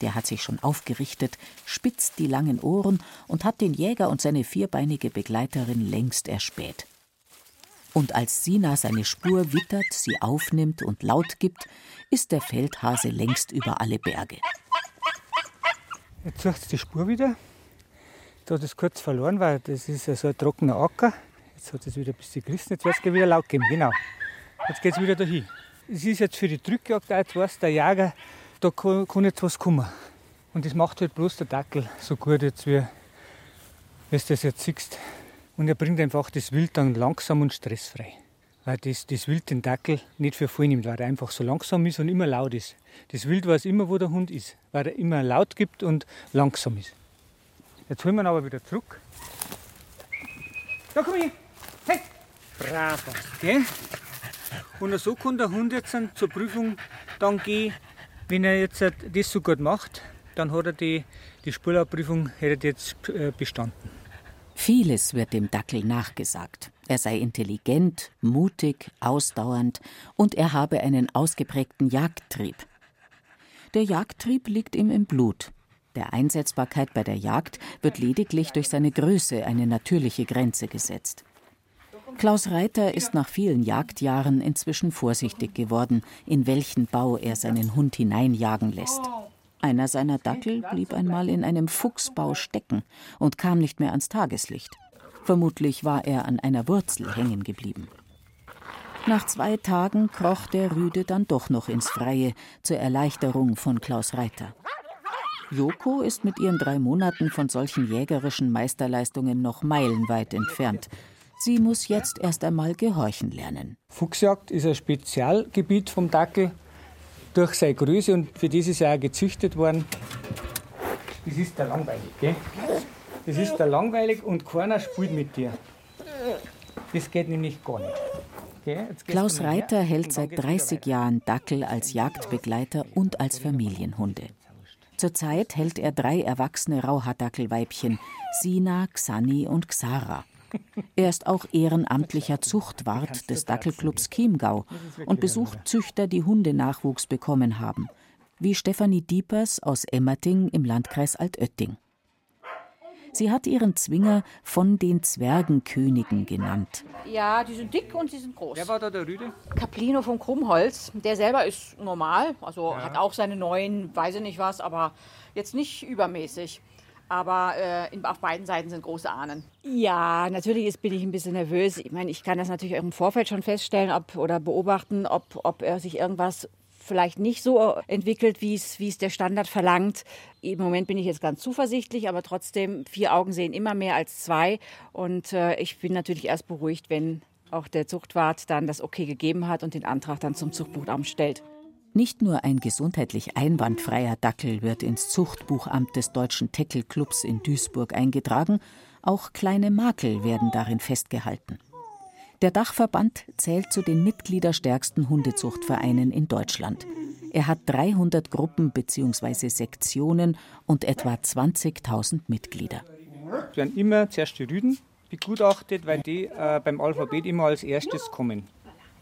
Der hat sich schon aufgerichtet, spitzt die langen Ohren und hat den Jäger und seine vierbeinige Begleiterin längst erspäht. Und als Sina seine Spur wittert, sie aufnimmt und laut gibt, ist der Feldhase längst über alle Berge. Jetzt sucht es die Spur wieder. Da hat es kurz verloren, weil das ist ja so ein trockener Acker. Jetzt hat es wieder ein bisschen gerissen, jetzt wird es wieder laut geben. Genau. Jetzt geht es wieder dahin. Es ist jetzt für die Drückjagd auch, jetzt der Jäger, da kann, kann jetzt was kommen. Und das macht halt bloß der Dackel so gut, jetzt wie, wie du das jetzt siehst. Und er bringt einfach das Wild dann langsam und stressfrei. Weil das, das Wild den Dackel nicht für voll nimmt, weil er einfach so langsam ist und immer laut ist. Das Wild weiß immer, wo der Hund ist, weil er immer laut gibt und langsam ist. Jetzt holen wir ihn aber wieder zurück. Da komm ich! Hey! Bravo! Okay? Und so kann der Hund jetzt zur Prüfung dann gehen, wenn er jetzt das so gut macht, dann hat er die, die Spurlaubprüfung jetzt äh, bestanden. Vieles wird dem Dackel nachgesagt. Er sei intelligent, mutig, ausdauernd und er habe einen ausgeprägten Jagdtrieb. Der Jagdtrieb liegt ihm im Blut. Der Einsetzbarkeit bei der Jagd wird lediglich durch seine Größe eine natürliche Grenze gesetzt. Klaus Reiter ist nach vielen Jagdjahren inzwischen vorsichtig geworden, in welchen Bau er seinen Hund hineinjagen lässt. Einer seiner Dackel blieb einmal in einem Fuchsbau stecken und kam nicht mehr ans Tageslicht. Vermutlich war er an einer Wurzel hängen geblieben. Nach zwei Tagen kroch der Rüde dann doch noch ins Freie zur Erleichterung von Klaus Reiter. Joko ist mit ihren drei Monaten von solchen jägerischen Meisterleistungen noch meilenweit entfernt. Sie muss jetzt erst einmal gehorchen lernen. Fuchsjagd ist ein Spezialgebiet vom Dackel durch seine Größe und für das ist er auch gezüchtet worden. Das ist der langweilig, gell? Das ist der langweilig und keiner spielt mit dir. Das geht nämlich gar nicht. Okay, Klaus Reiter hält seit 30 Jahren Dackel als Jagdbegleiter und als Familienhunde. Zurzeit hält er drei erwachsene Rauhaardackelweibchen, Sina, Xani und Xara. Er ist auch ehrenamtlicher Zuchtwart des Dackelclubs Chiemgau und besucht Züchter, die Hundenachwuchs bekommen haben, wie Stefanie Diepers aus Emmerting im Landkreis Altötting. Sie hat ihren Zwinger von den Zwergenkönigen genannt. Ja, die sind dick und sie sind groß. Wer war da der Rüde? Caplino vom Krummholz. Der selber ist normal, also ja. hat auch seine neuen, weiß ich nicht was, aber jetzt nicht übermäßig. Aber äh, auf beiden Seiten sind große Ahnen. Ja, natürlich ist, bin ich ein bisschen nervös. Ich meine, ich kann das natürlich im Vorfeld schon feststellen ob, oder beobachten, ob, ob er sich irgendwas vielleicht nicht so entwickelt, wie es, wie es der Standard verlangt. Im Moment bin ich jetzt ganz zuversichtlich, aber trotzdem, vier Augen sehen immer mehr als zwei. Und äh, ich bin natürlich erst beruhigt, wenn auch der Zuchtwart dann das Okay gegeben hat und den Antrag dann zum Zuchtbuchamt stellt. Nicht nur ein gesundheitlich einwandfreier Dackel wird ins Zuchtbuchamt des Deutschen Teckelclubs in Duisburg eingetragen, auch kleine Makel werden darin festgehalten. Der Dachverband zählt zu den mitgliederstärksten Hundezuchtvereinen in Deutschland. Er hat 300 Gruppen bzw. Sektionen und etwa 20.000 Mitglieder. Es werden immer zuerst die Rüden begutachtet, weil die äh, beim Alphabet immer als erstes kommen.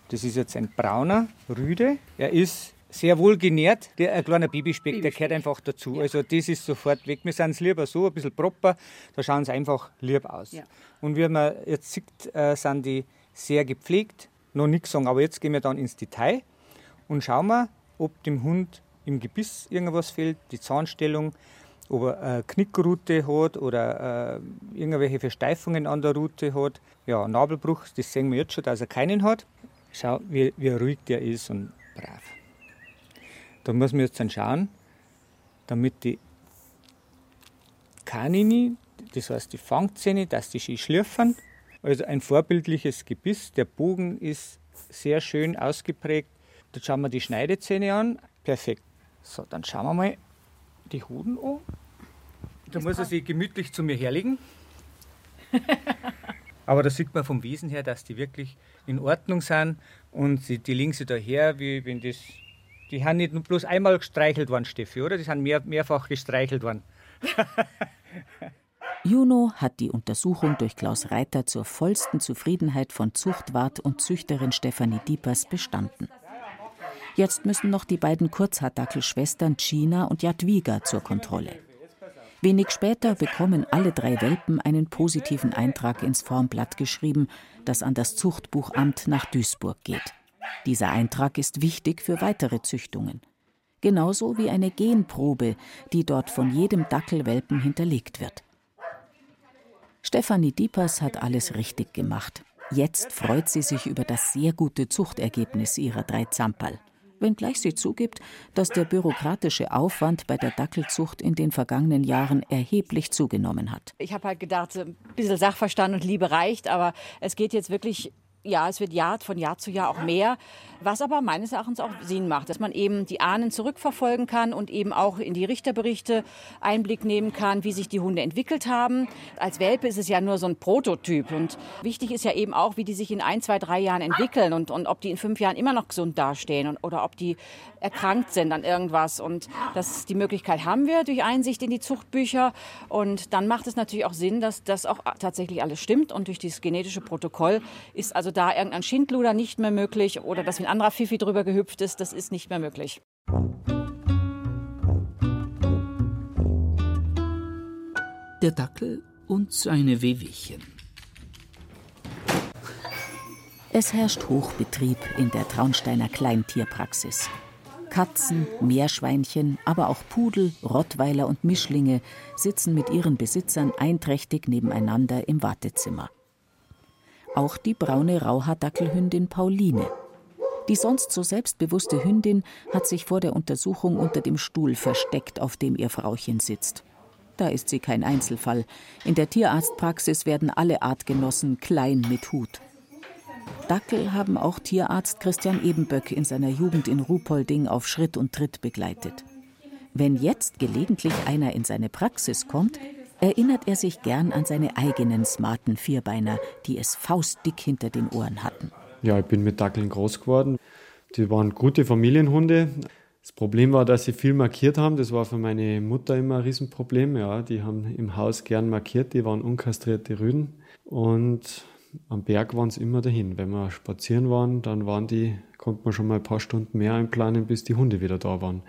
Das ist jetzt ein brauner Rüde. Er ist sehr wohl genährt. Der, ein kleiner Babyspeck, Babyspeck, der gehört einfach dazu. Ja. Also das ist sofort weg. Wir sind es lieber so, ein bisschen proper, da schauen sie einfach lieb aus. Ja. Und wie man jetzt sieht, äh, sind die sehr gepflegt, noch nichts sagen. Aber jetzt gehen wir dann ins Detail und schauen wir, ob dem Hund im Gebiss irgendwas fehlt, die Zahnstellung, ob er eine Knickrute hat oder äh, irgendwelche Versteifungen an der Rute hat. Ja, Nabelbruch, das sehen wir jetzt schon, dass er keinen hat. Schau, wie, wie ruhig der ist und brav. Da muss man jetzt dann schauen, damit die Kanini, das heißt die Fangzähne, dass die schön schlürfen also ein vorbildliches Gebiss. Der Bogen ist sehr schön ausgeprägt. Jetzt schauen wir die Schneidezähne an. Perfekt. So, dann schauen wir mal die Hoden an. Da muss er sich gemütlich zu mir herlegen. Aber da sieht man vom Wesen her, dass die wirklich in Ordnung sind und sie, die liegen sie daher, wie wenn das. Die haben nicht bloß einmal gestreichelt worden, Steffi, oder? Die sind mehr, mehrfach gestreichelt worden. Juno hat die Untersuchung durch Klaus Reiter zur vollsten Zufriedenheit von Zuchtwart und Züchterin Stefanie Diepers bestanden. Jetzt müssen noch die beiden Kurzhaardackelschwestern China und Jadwiga zur Kontrolle. Wenig später bekommen alle drei Welpen einen positiven Eintrag ins Formblatt geschrieben, das an das Zuchtbuchamt nach Duisburg geht. Dieser Eintrag ist wichtig für weitere Züchtungen. Genauso wie eine Genprobe, die dort von jedem Dackelwelpen hinterlegt wird. Stefanie Diepers hat alles richtig gemacht. Jetzt freut sie sich über das sehr gute Zuchtergebnis ihrer drei Zamperl. Wenngleich sie zugibt, dass der bürokratische Aufwand bei der Dackelzucht in den vergangenen Jahren erheblich zugenommen hat. Ich habe halt gedacht, ein bisschen Sachverstand und Liebe reicht, aber es geht jetzt wirklich ja, es wird Jahr von Jahr zu Jahr auch mehr, was aber meines Erachtens auch Sinn macht, dass man eben die Ahnen zurückverfolgen kann und eben auch in die Richterberichte Einblick nehmen kann, wie sich die Hunde entwickelt haben. Als Welpe ist es ja nur so ein Prototyp und wichtig ist ja eben auch, wie die sich in ein, zwei, drei Jahren entwickeln und, und ob die in fünf Jahren immer noch gesund dastehen und, oder ob die erkrankt sind an irgendwas und das, die Möglichkeit haben wir durch Einsicht in die Zuchtbücher und dann macht es natürlich auch Sinn, dass das auch tatsächlich alles stimmt und durch dieses genetische Protokoll ist also da irgendein Schindluder nicht mehr möglich oder dass ein anderer Fifi drüber gehüpft ist, das ist nicht mehr möglich. Der Dackel und seine Wehwehchen. Es herrscht Hochbetrieb in der Traunsteiner Kleintierpraxis. Katzen, Meerschweinchen, aber auch Pudel, Rottweiler und Mischlinge sitzen mit ihren Besitzern einträchtig nebeneinander im Wartezimmer auch die braune Rauhaardackelhündin Pauline. Die sonst so selbstbewusste Hündin hat sich vor der Untersuchung unter dem Stuhl versteckt, auf dem ihr Frauchen sitzt. Da ist sie kein Einzelfall. In der Tierarztpraxis werden alle Artgenossen klein mit Hut. Dackel haben auch Tierarzt Christian Ebenböck in seiner Jugend in Ruhpolding auf Schritt und Tritt begleitet. Wenn jetzt gelegentlich einer in seine Praxis kommt, erinnert er sich gern an seine eigenen smarten Vierbeiner, die es faustdick hinter den Ohren hatten. Ja, ich bin mit Dackeln groß geworden. Die waren gute Familienhunde. Das Problem war, dass sie viel markiert haben. Das war für meine Mutter immer ein Riesenproblem. Ja, die haben im Haus gern markiert. Die waren unkastrierte Rüden. Und am Berg waren es immer dahin. Wenn wir spazieren waren, dann waren die, konnte man schon mal ein paar Stunden mehr einplanen, bis die Hunde wieder da waren.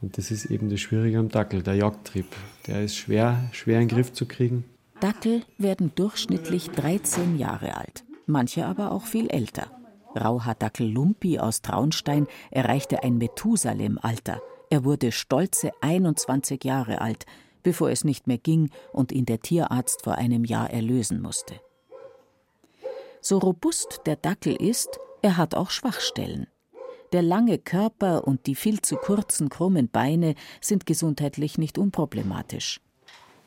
Und das ist eben das Schwierige am Dackel, der Jagdtrieb. Der ist schwer, schwer in den Griff zu kriegen. Dackel werden durchschnittlich 13 Jahre alt, manche aber auch viel älter. Rauhaardackel Lumpi aus Traunstein erreichte ein Methusalem-Alter. Er wurde stolze 21 Jahre alt, bevor es nicht mehr ging und ihn der Tierarzt vor einem Jahr erlösen musste. So robust der Dackel ist, er hat auch Schwachstellen. Der lange Körper und die viel zu kurzen, krummen Beine sind gesundheitlich nicht unproblematisch.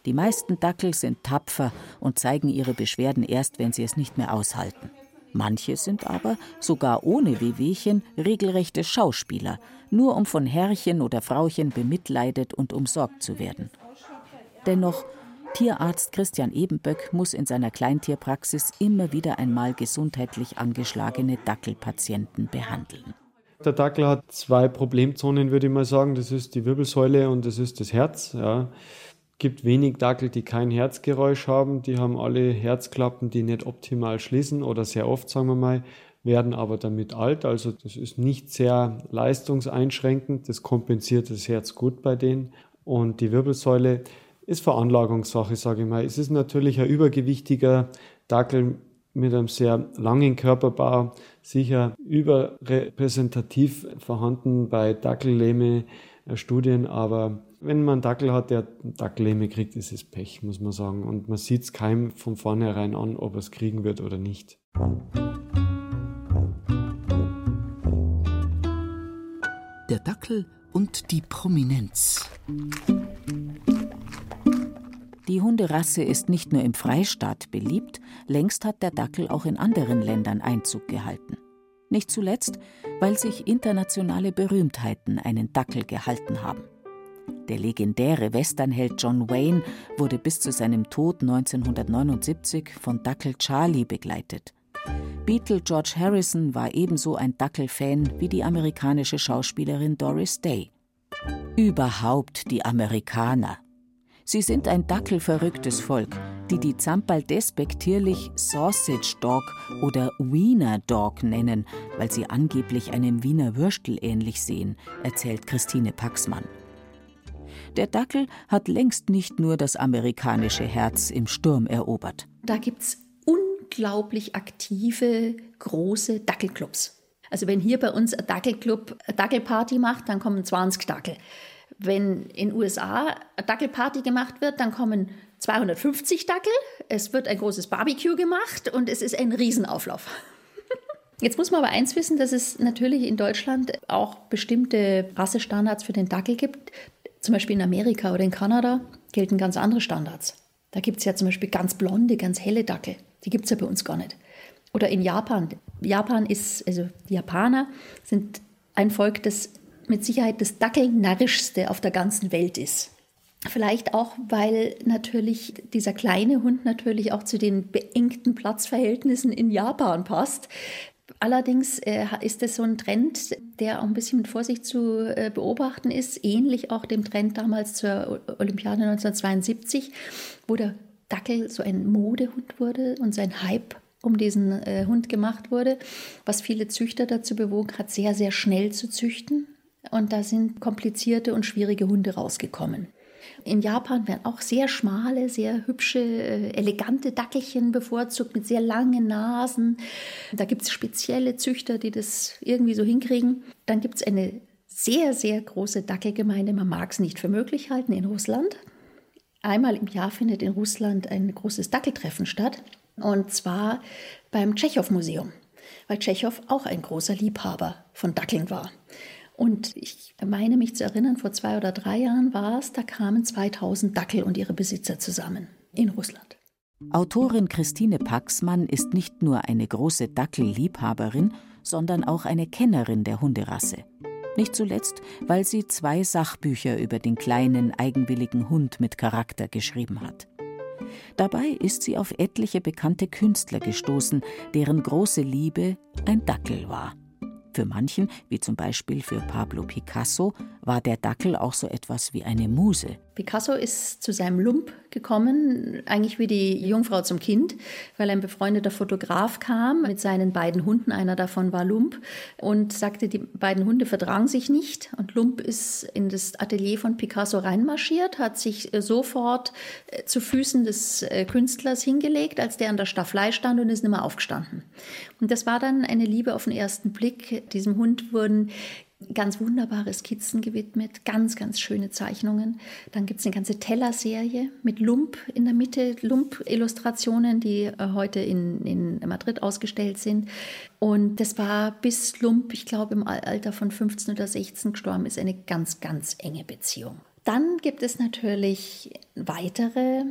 Die meisten Dackel sind tapfer und zeigen ihre Beschwerden erst, wenn sie es nicht mehr aushalten. Manche sind aber, sogar ohne Wehwehchen, regelrechte Schauspieler, nur um von Herrchen oder Frauchen bemitleidet und umsorgt zu werden. Dennoch, Tierarzt Christian Ebenböck muss in seiner Kleintierpraxis immer wieder einmal gesundheitlich angeschlagene Dackelpatienten behandeln. Der Dackel hat zwei Problemzonen, würde ich mal sagen. Das ist die Wirbelsäule und das ist das Herz. Ja. gibt wenig Dackel, die kein Herzgeräusch haben. Die haben alle Herzklappen, die nicht optimal schließen oder sehr oft, sagen wir mal, werden aber damit alt. Also das ist nicht sehr leistungseinschränkend. Das kompensiert das Herz gut bei denen. Und die Wirbelsäule ist Veranlagungssache, sage ich mal. Es ist natürlich ein übergewichtiger Dackel mit einem sehr langen Körperbau sicher überrepräsentativ vorhanden bei Dackellähme-Studien, aber wenn man einen Dackel hat, der Dackellähme kriegt, ist es Pech, muss man sagen. Und man sieht es keinem von vornherein an, ob er es kriegen wird oder nicht. Der Dackel und die Prominenz. Die Hunderasse ist nicht nur im Freistaat beliebt, längst hat der Dackel auch in anderen Ländern Einzug gehalten. Nicht zuletzt, weil sich internationale Berühmtheiten einen Dackel gehalten haben. Der legendäre Westernheld John Wayne wurde bis zu seinem Tod 1979 von Dackel Charlie begleitet. Beatle George Harrison war ebenso ein Dackelfan wie die amerikanische Schauspielerin Doris Day. Überhaupt die Amerikaner, sind ein dackelverrücktes Volk, die die Zampal despektierlich Sausage Dog oder Wiener Dog nennen, weil sie angeblich einem Wiener Würstel ähnlich sehen, erzählt Christine Paxmann. Der Dackel hat längst nicht nur das amerikanische Herz im Sturm erobert. Da gibt es unglaublich aktive, große Dackelclubs. Also wenn hier bei uns ein Dackelclub eine Dackelparty macht, dann kommen 20 Dackel. Wenn in USA eine Dackelparty gemacht wird, dann kommen 250 Dackel, es wird ein großes Barbecue gemacht und es ist ein Riesenauflauf. Jetzt muss man aber eins wissen, dass es natürlich in Deutschland auch bestimmte Rassestandards für den Dackel gibt. Zum Beispiel in Amerika oder in Kanada gelten ganz andere Standards. Da gibt es ja zum Beispiel ganz blonde, ganz helle Dackel. Die gibt es ja bei uns gar nicht. Oder in Japan. Japan ist, also die Japaner sind ein Volk, das mit Sicherheit das Dackelnarrischste auf der ganzen Welt ist. Vielleicht auch, weil natürlich dieser kleine Hund natürlich auch zu den beengten Platzverhältnissen in Japan passt. Allerdings äh, ist es so ein Trend, der auch ein bisschen mit Vorsicht zu äh, beobachten ist, ähnlich auch dem Trend damals zur Olympiade 1972, wo der Dackel so ein Modehund wurde und sein Hype um diesen äh, Hund gemacht wurde, was viele Züchter dazu bewogen hat, sehr, sehr schnell zu züchten. Und da sind komplizierte und schwierige Hunde rausgekommen. In Japan werden auch sehr schmale, sehr hübsche, äh, elegante Dackelchen bevorzugt mit sehr langen Nasen. Da gibt es spezielle Züchter, die das irgendwie so hinkriegen. Dann gibt es eine sehr, sehr große Dackelgemeinde. Man mag es nicht für möglich halten in Russland. Einmal im Jahr findet in Russland ein großes Dackeltreffen statt. Und zwar beim Tschechow-Museum. weil Tschechow auch ein großer Liebhaber von Dackeln war. Und ich meine mich zu erinnern, vor zwei oder drei Jahren war es, da kamen 2000 Dackel und ihre Besitzer zusammen in Russland. Autorin Christine Paxmann ist nicht nur eine große Dackelliebhaberin, sondern auch eine Kennerin der Hunderasse. Nicht zuletzt, weil sie zwei Sachbücher über den kleinen, eigenwilligen Hund mit Charakter geschrieben hat. Dabei ist sie auf etliche bekannte Künstler gestoßen, deren große Liebe ein Dackel war. Für manchen, wie zum Beispiel für Pablo Picasso, war der Dackel auch so etwas wie eine Muse. Picasso ist zu seinem Lump gekommen, eigentlich wie die Jungfrau zum Kind, weil ein befreundeter Fotograf kam mit seinen beiden Hunden. Einer davon war Lump und sagte, die beiden Hunde verdragen sich nicht. Und Lump ist in das Atelier von Picasso reinmarschiert, hat sich äh, sofort äh, zu Füßen des äh, Künstlers hingelegt, als der an der Stafflei stand und ist nicht mehr aufgestanden. Und das war dann eine Liebe auf den ersten Blick. Diesem Hund wurden ganz wunderbare Skizzen gewidmet, ganz, ganz schöne Zeichnungen. Dann gibt es eine ganze Tellerserie mit Lump in der Mitte, Lump-Illustrationen, die äh, heute in, in Madrid ausgestellt sind. Und das war bis Lump, ich glaube, im Alter von 15 oder 16 gestorben ist, eine ganz, ganz enge Beziehung. Dann gibt es natürlich weitere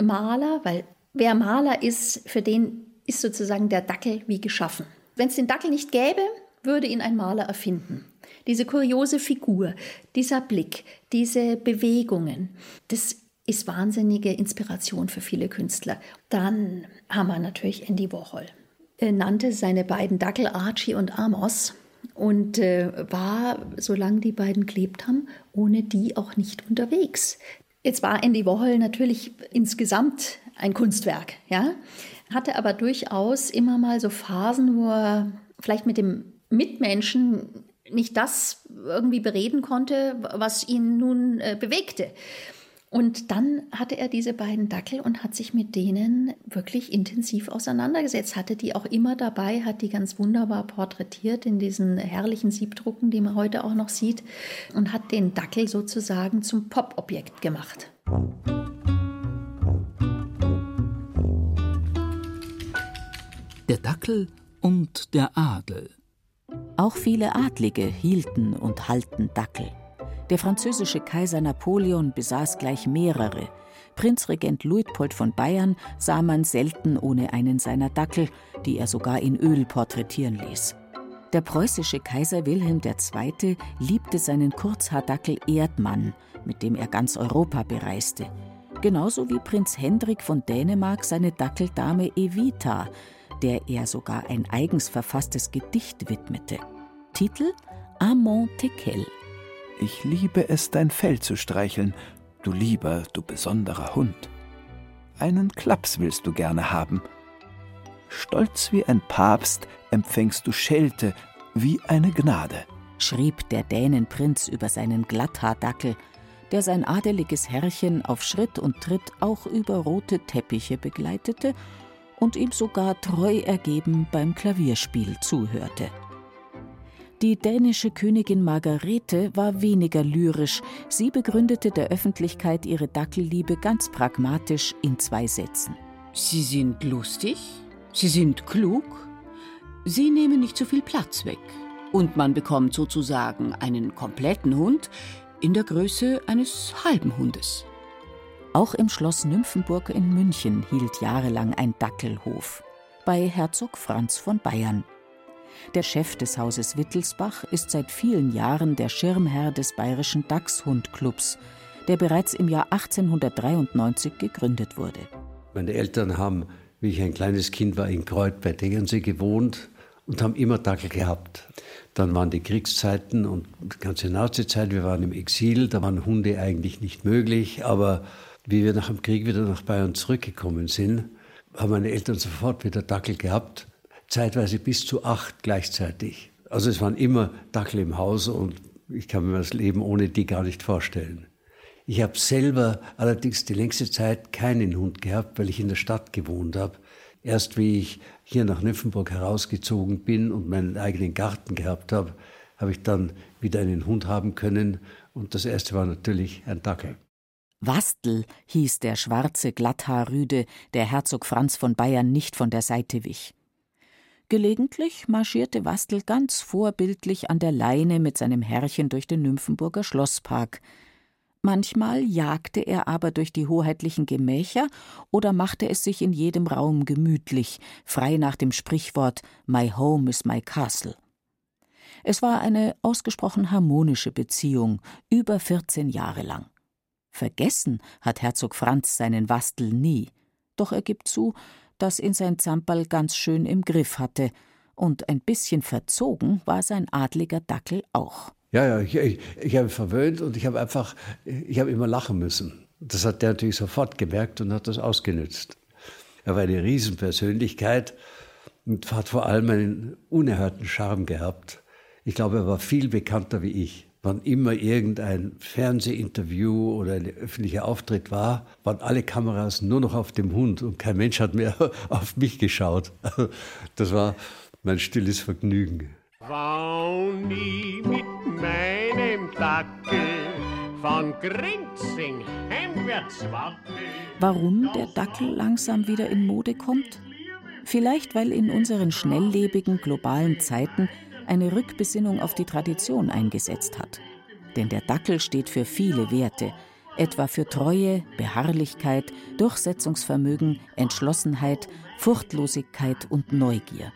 Maler, weil wer Maler ist, für den ist sozusagen der Dackel wie geschaffen. Wenn es den Dackel nicht gäbe, würde ihn ein Maler erfinden. Diese kuriose Figur, dieser Blick, diese Bewegungen, das ist wahnsinnige Inspiration für viele Künstler. Dann haben wir natürlich Andy Warhol. Er nannte seine beiden Dackel Archie und Amos und äh, war, solange die beiden gelebt haben, ohne die auch nicht unterwegs. Jetzt war Andy Warhol natürlich insgesamt ein Kunstwerk, ja, hatte aber durchaus immer mal so Phasen, wo er vielleicht mit dem Mitmenschen nicht das irgendwie bereden konnte, was ihn nun äh, bewegte. Und dann hatte er diese beiden Dackel und hat sich mit denen wirklich intensiv auseinandergesetzt, hatte die auch immer dabei, hat die ganz wunderbar porträtiert in diesen herrlichen Siebdrucken, die man heute auch noch sieht, und hat den Dackel sozusagen zum Pop-Objekt gemacht. Der Dackel und der Adel auch viele Adlige hielten und halten Dackel. Der französische Kaiser Napoleon besaß gleich mehrere. Prinzregent Luitpold von Bayern sah man selten ohne einen seiner Dackel, die er sogar in Öl porträtieren ließ. Der preußische Kaiser Wilhelm II. liebte seinen Kurzhaardackel Erdmann, mit dem er ganz Europa bereiste. Genauso wie Prinz Hendrik von Dänemark seine Dackeldame Evita, der er sogar ein eigens verfasstes Gedicht widmete. Titel Amont Tekel. Ich liebe es, dein Fell zu streicheln, du lieber, du besonderer Hund. Einen Klaps willst du gerne haben. Stolz wie ein Papst empfängst du Schelte wie eine Gnade, schrieb der Dänenprinz über seinen Glatthaardackel, der sein adeliges Herrchen auf Schritt und Tritt auch über rote Teppiche begleitete und ihm sogar treu ergeben beim Klavierspiel zuhörte. Die dänische Königin Margarete war weniger lyrisch. Sie begründete der Öffentlichkeit ihre Dackelliebe ganz pragmatisch in zwei Sätzen. Sie sind lustig, sie sind klug, sie nehmen nicht zu viel Platz weg. Und man bekommt sozusagen einen kompletten Hund in der Größe eines halben Hundes. Auch im Schloss Nymphenburg in München hielt jahrelang ein Dackelhof bei Herzog Franz von Bayern. Der Chef des Hauses Wittelsbach ist seit vielen Jahren der Schirmherr des Bayerischen Dachshundclubs, der bereits im Jahr 1893 gegründet wurde. Meine Eltern haben, wie ich ein kleines Kind war, in Kreuth bei Tegernsee gewohnt und haben immer Dackel gehabt. Dann waren die Kriegszeiten und die ganze Nazizeit, wir waren im Exil, da waren Hunde eigentlich nicht möglich, aber wie wir nach dem Krieg wieder nach Bayern zurückgekommen sind, haben meine Eltern sofort wieder Dackel gehabt, zeitweise bis zu acht gleichzeitig. Also es waren immer Dackel im Haus und ich kann mir das Leben ohne die gar nicht vorstellen. Ich habe selber allerdings die längste Zeit keinen Hund gehabt, weil ich in der Stadt gewohnt habe. Erst wie ich hier nach Nymphenburg herausgezogen bin und meinen eigenen Garten gehabt habe, habe ich dann wieder einen Hund haben können. Und das erste war natürlich ein Dackel. Wastel hieß der schwarze Glatthaarrüde, der Herzog Franz von Bayern nicht von der Seite wich. Gelegentlich marschierte Wastel ganz vorbildlich an der Leine mit seinem Herrchen durch den Nymphenburger Schlosspark. Manchmal jagte er aber durch die hoheitlichen Gemächer oder machte es sich in jedem Raum gemütlich, frei nach dem Sprichwort My home is my castle. Es war eine ausgesprochen harmonische Beziehung, über 14 Jahre lang. Vergessen hat Herzog Franz seinen Wastel nie, doch er gibt zu, dass ihn sein Zamperl ganz schön im Griff hatte, und ein bisschen verzogen war sein adliger Dackel auch. Ja, ja, ich, ich, ich habe verwöhnt und ich habe einfach, ich habe immer lachen müssen. Das hat der natürlich sofort gemerkt und hat das ausgenützt. Er war eine Riesenpersönlichkeit und hat vor allem einen unerhörten Charme gehabt. Ich glaube, er war viel bekannter wie ich. Wann immer irgendein Fernsehinterview oder ein öffentlicher Auftritt war, waren alle Kameras nur noch auf dem Hund und kein Mensch hat mehr auf mich geschaut. Das war mein stilles Vergnügen. Nie mit meinem Dackel von Grinzing heimwärts. Warum der Dackel langsam wieder in Mode kommt? Vielleicht, weil in unseren schnelllebigen globalen Zeiten eine Rückbesinnung auf die Tradition eingesetzt hat. Denn der Dackel steht für viele Werte, etwa für Treue, Beharrlichkeit, Durchsetzungsvermögen, Entschlossenheit, Furchtlosigkeit und Neugier.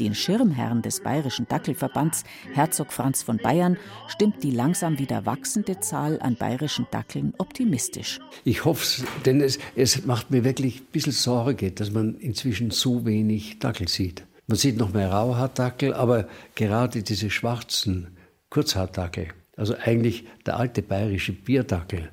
Den Schirmherrn des Bayerischen Dackelverbands, Herzog Franz von Bayern, stimmt die langsam wieder wachsende Zahl an bayerischen Dackeln optimistisch. Ich hoffe es, denn es, es macht mir wirklich ein bisschen Sorge, dass man inzwischen so wenig Dackel sieht. Man sieht noch mehr Rauhaardackel, aber gerade diese schwarzen Kurzhaardackel, also eigentlich der alte bayerische Bierdackel,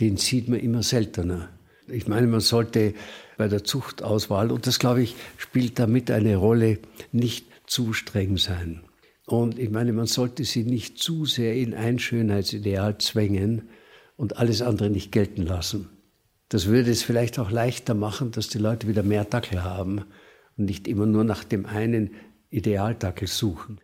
den sieht man immer seltener. Ich meine, man sollte bei der Zuchtauswahl, und das glaube ich, spielt damit eine Rolle, nicht zu streng sein. Und ich meine, man sollte sie nicht zu sehr in ein Schönheitsideal zwängen und alles andere nicht gelten lassen. Das würde es vielleicht auch leichter machen, dass die Leute wieder mehr Dackel haben und nicht immer nur nach dem einen Idealdackel suchen.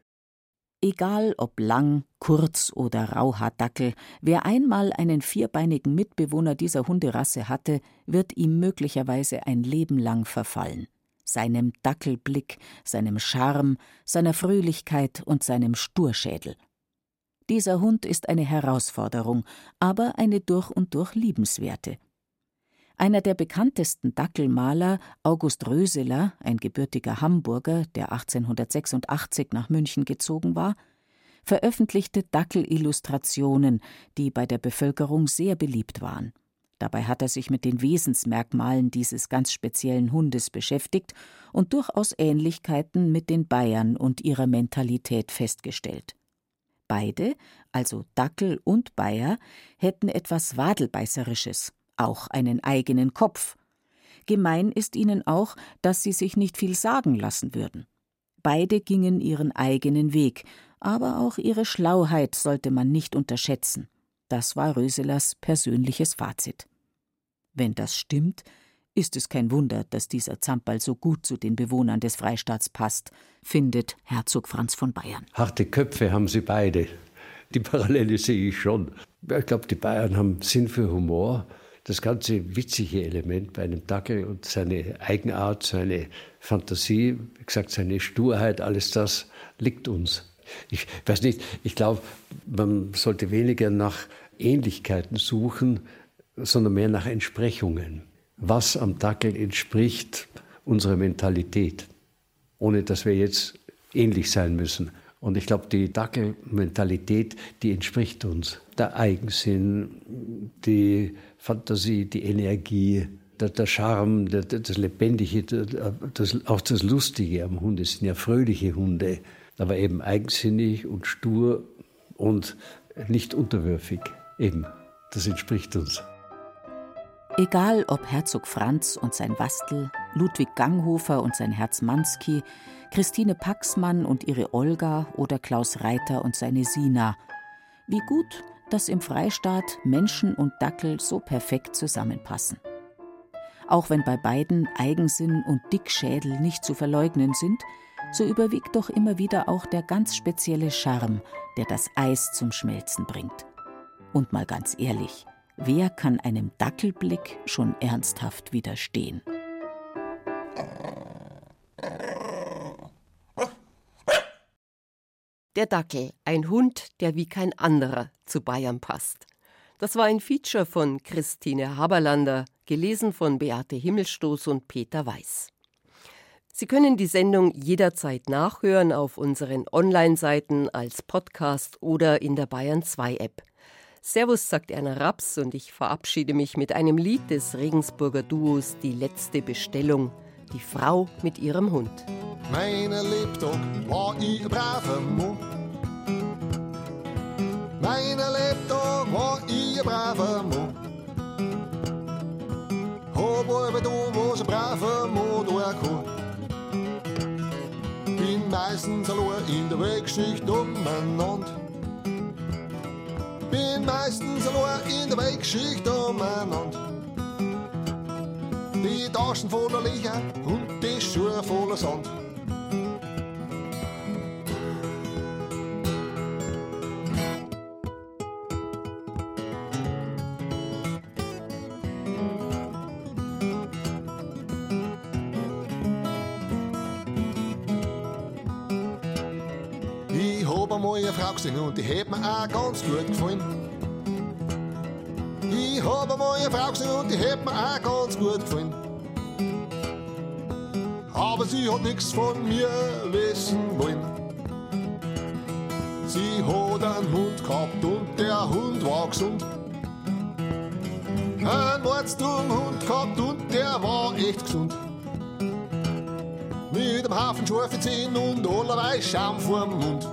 Egal ob lang, kurz oder Rauhaardackel, wer einmal einen vierbeinigen Mitbewohner dieser Hunderasse hatte, wird ihm möglicherweise ein Leben lang verfallen. Seinem Dackelblick, seinem Charme, seiner Fröhlichkeit und seinem Sturschädel. Dieser Hund ist eine Herausforderung, aber eine durch und durch liebenswerte. Einer der bekanntesten Dackelmaler, August Röseler, ein gebürtiger Hamburger, der 1886 nach München gezogen war, veröffentlichte Dackelillustrationen, die bei der Bevölkerung sehr beliebt waren. Dabei hat er sich mit den Wesensmerkmalen dieses ganz speziellen Hundes beschäftigt und durchaus Ähnlichkeiten mit den Bayern und ihrer Mentalität festgestellt. Beide, also Dackel und Bayer, hätten etwas Wadelbeißerisches, auch einen eigenen Kopf. Gemein ist ihnen auch, dass sie sich nicht viel sagen lassen würden. Beide gingen ihren eigenen Weg, aber auch ihre Schlauheit sollte man nicht unterschätzen. Das war Röselers persönliches Fazit. Wenn das stimmt, ist es kein Wunder, dass dieser Zamperl so gut zu den Bewohnern des Freistaats passt, findet Herzog Franz von Bayern. Harte Köpfe haben sie beide. Die Parallele sehe ich schon. Ich glaube, die Bayern haben Sinn für Humor das ganze witzige Element bei einem Dackel und seine Eigenart, seine Fantasie, wie gesagt, seine Sturheit, alles das liegt uns. Ich weiß nicht, ich glaube, man sollte weniger nach Ähnlichkeiten suchen, sondern mehr nach Entsprechungen. Was am Dackel entspricht unserer Mentalität, ohne dass wir jetzt ähnlich sein müssen. Und ich glaube, die Dackelmentalität, die entspricht uns. Der Eigensinn, die Fantasie, die Energie, der, der Charme, der, das Lebendige, das, auch das Lustige am Hund. Es sind ja fröhliche Hunde, aber eben eigensinnig und stur und nicht unterwürfig. Eben, das entspricht uns. Egal ob Herzog Franz und sein Wastel, Ludwig Ganghofer und sein Herz Mansky, Christine Paxmann und ihre Olga oder Klaus Reiter und seine Sina. Wie gut, dass im Freistaat Menschen und Dackel so perfekt zusammenpassen. Auch wenn bei beiden Eigensinn und Dickschädel nicht zu verleugnen sind, so überwiegt doch immer wieder auch der ganz spezielle Charme, der das Eis zum Schmelzen bringt. Und mal ganz ehrlich, wer kann einem Dackelblick schon ernsthaft widerstehen? Der Dackel, ein Hund, der wie kein anderer zu Bayern passt. Das war ein Feature von Christine Haberlander, gelesen von Beate Himmelstoß und Peter Weiß. Sie können die Sendung jederzeit nachhören auf unseren Online-Seiten als Podcast oder in der Bayern 2 App. Servus, sagt Erna Raps und ich verabschiede mich mit einem Lied des Regensburger Duos Die letzte Bestellung, die Frau mit ihrem Hund. War ich ein braver Mann. Meine Lebtag war ich ein braver Mann. Hab aber da, was ein braver Mann da kann. Bin meistens allein in der Weggeschichte umeinander. Bin meistens allein in der Weggeschichte umeinander. Die Taschen voller Licher und die Schuhe voller Sand. Gesehen und die hat mir auch ganz gut gefallen. Ich hab einmal eine Frau gesehen und die hat mir auch ganz gut gefallen. Aber sie hat nichts von mir wissen wollen. Sie hat einen Hund gehabt und der Hund war gesund. Ein Mordsturmhund gehabt und der war echt gesund. Mit einem Haufen scharfe Zähne und allerlei Schaum vorm Mund.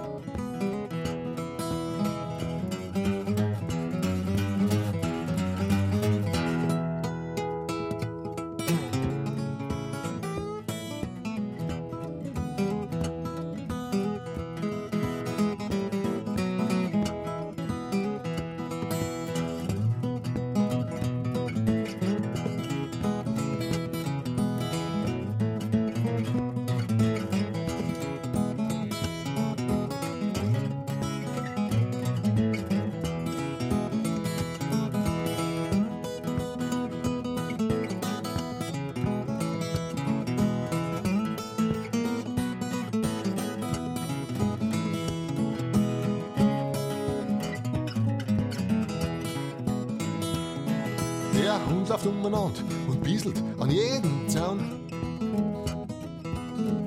Läuft umeinander und bieselt an jedem Zaun.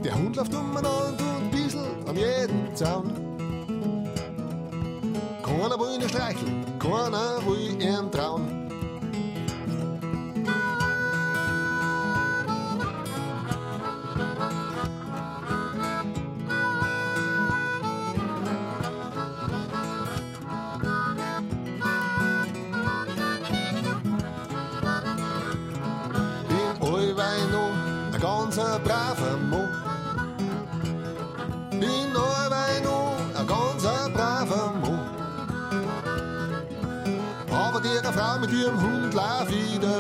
Der Hund läuft umeinander und bieselt an jedem Zaun. Mit ihrem Hund lauf ich davon.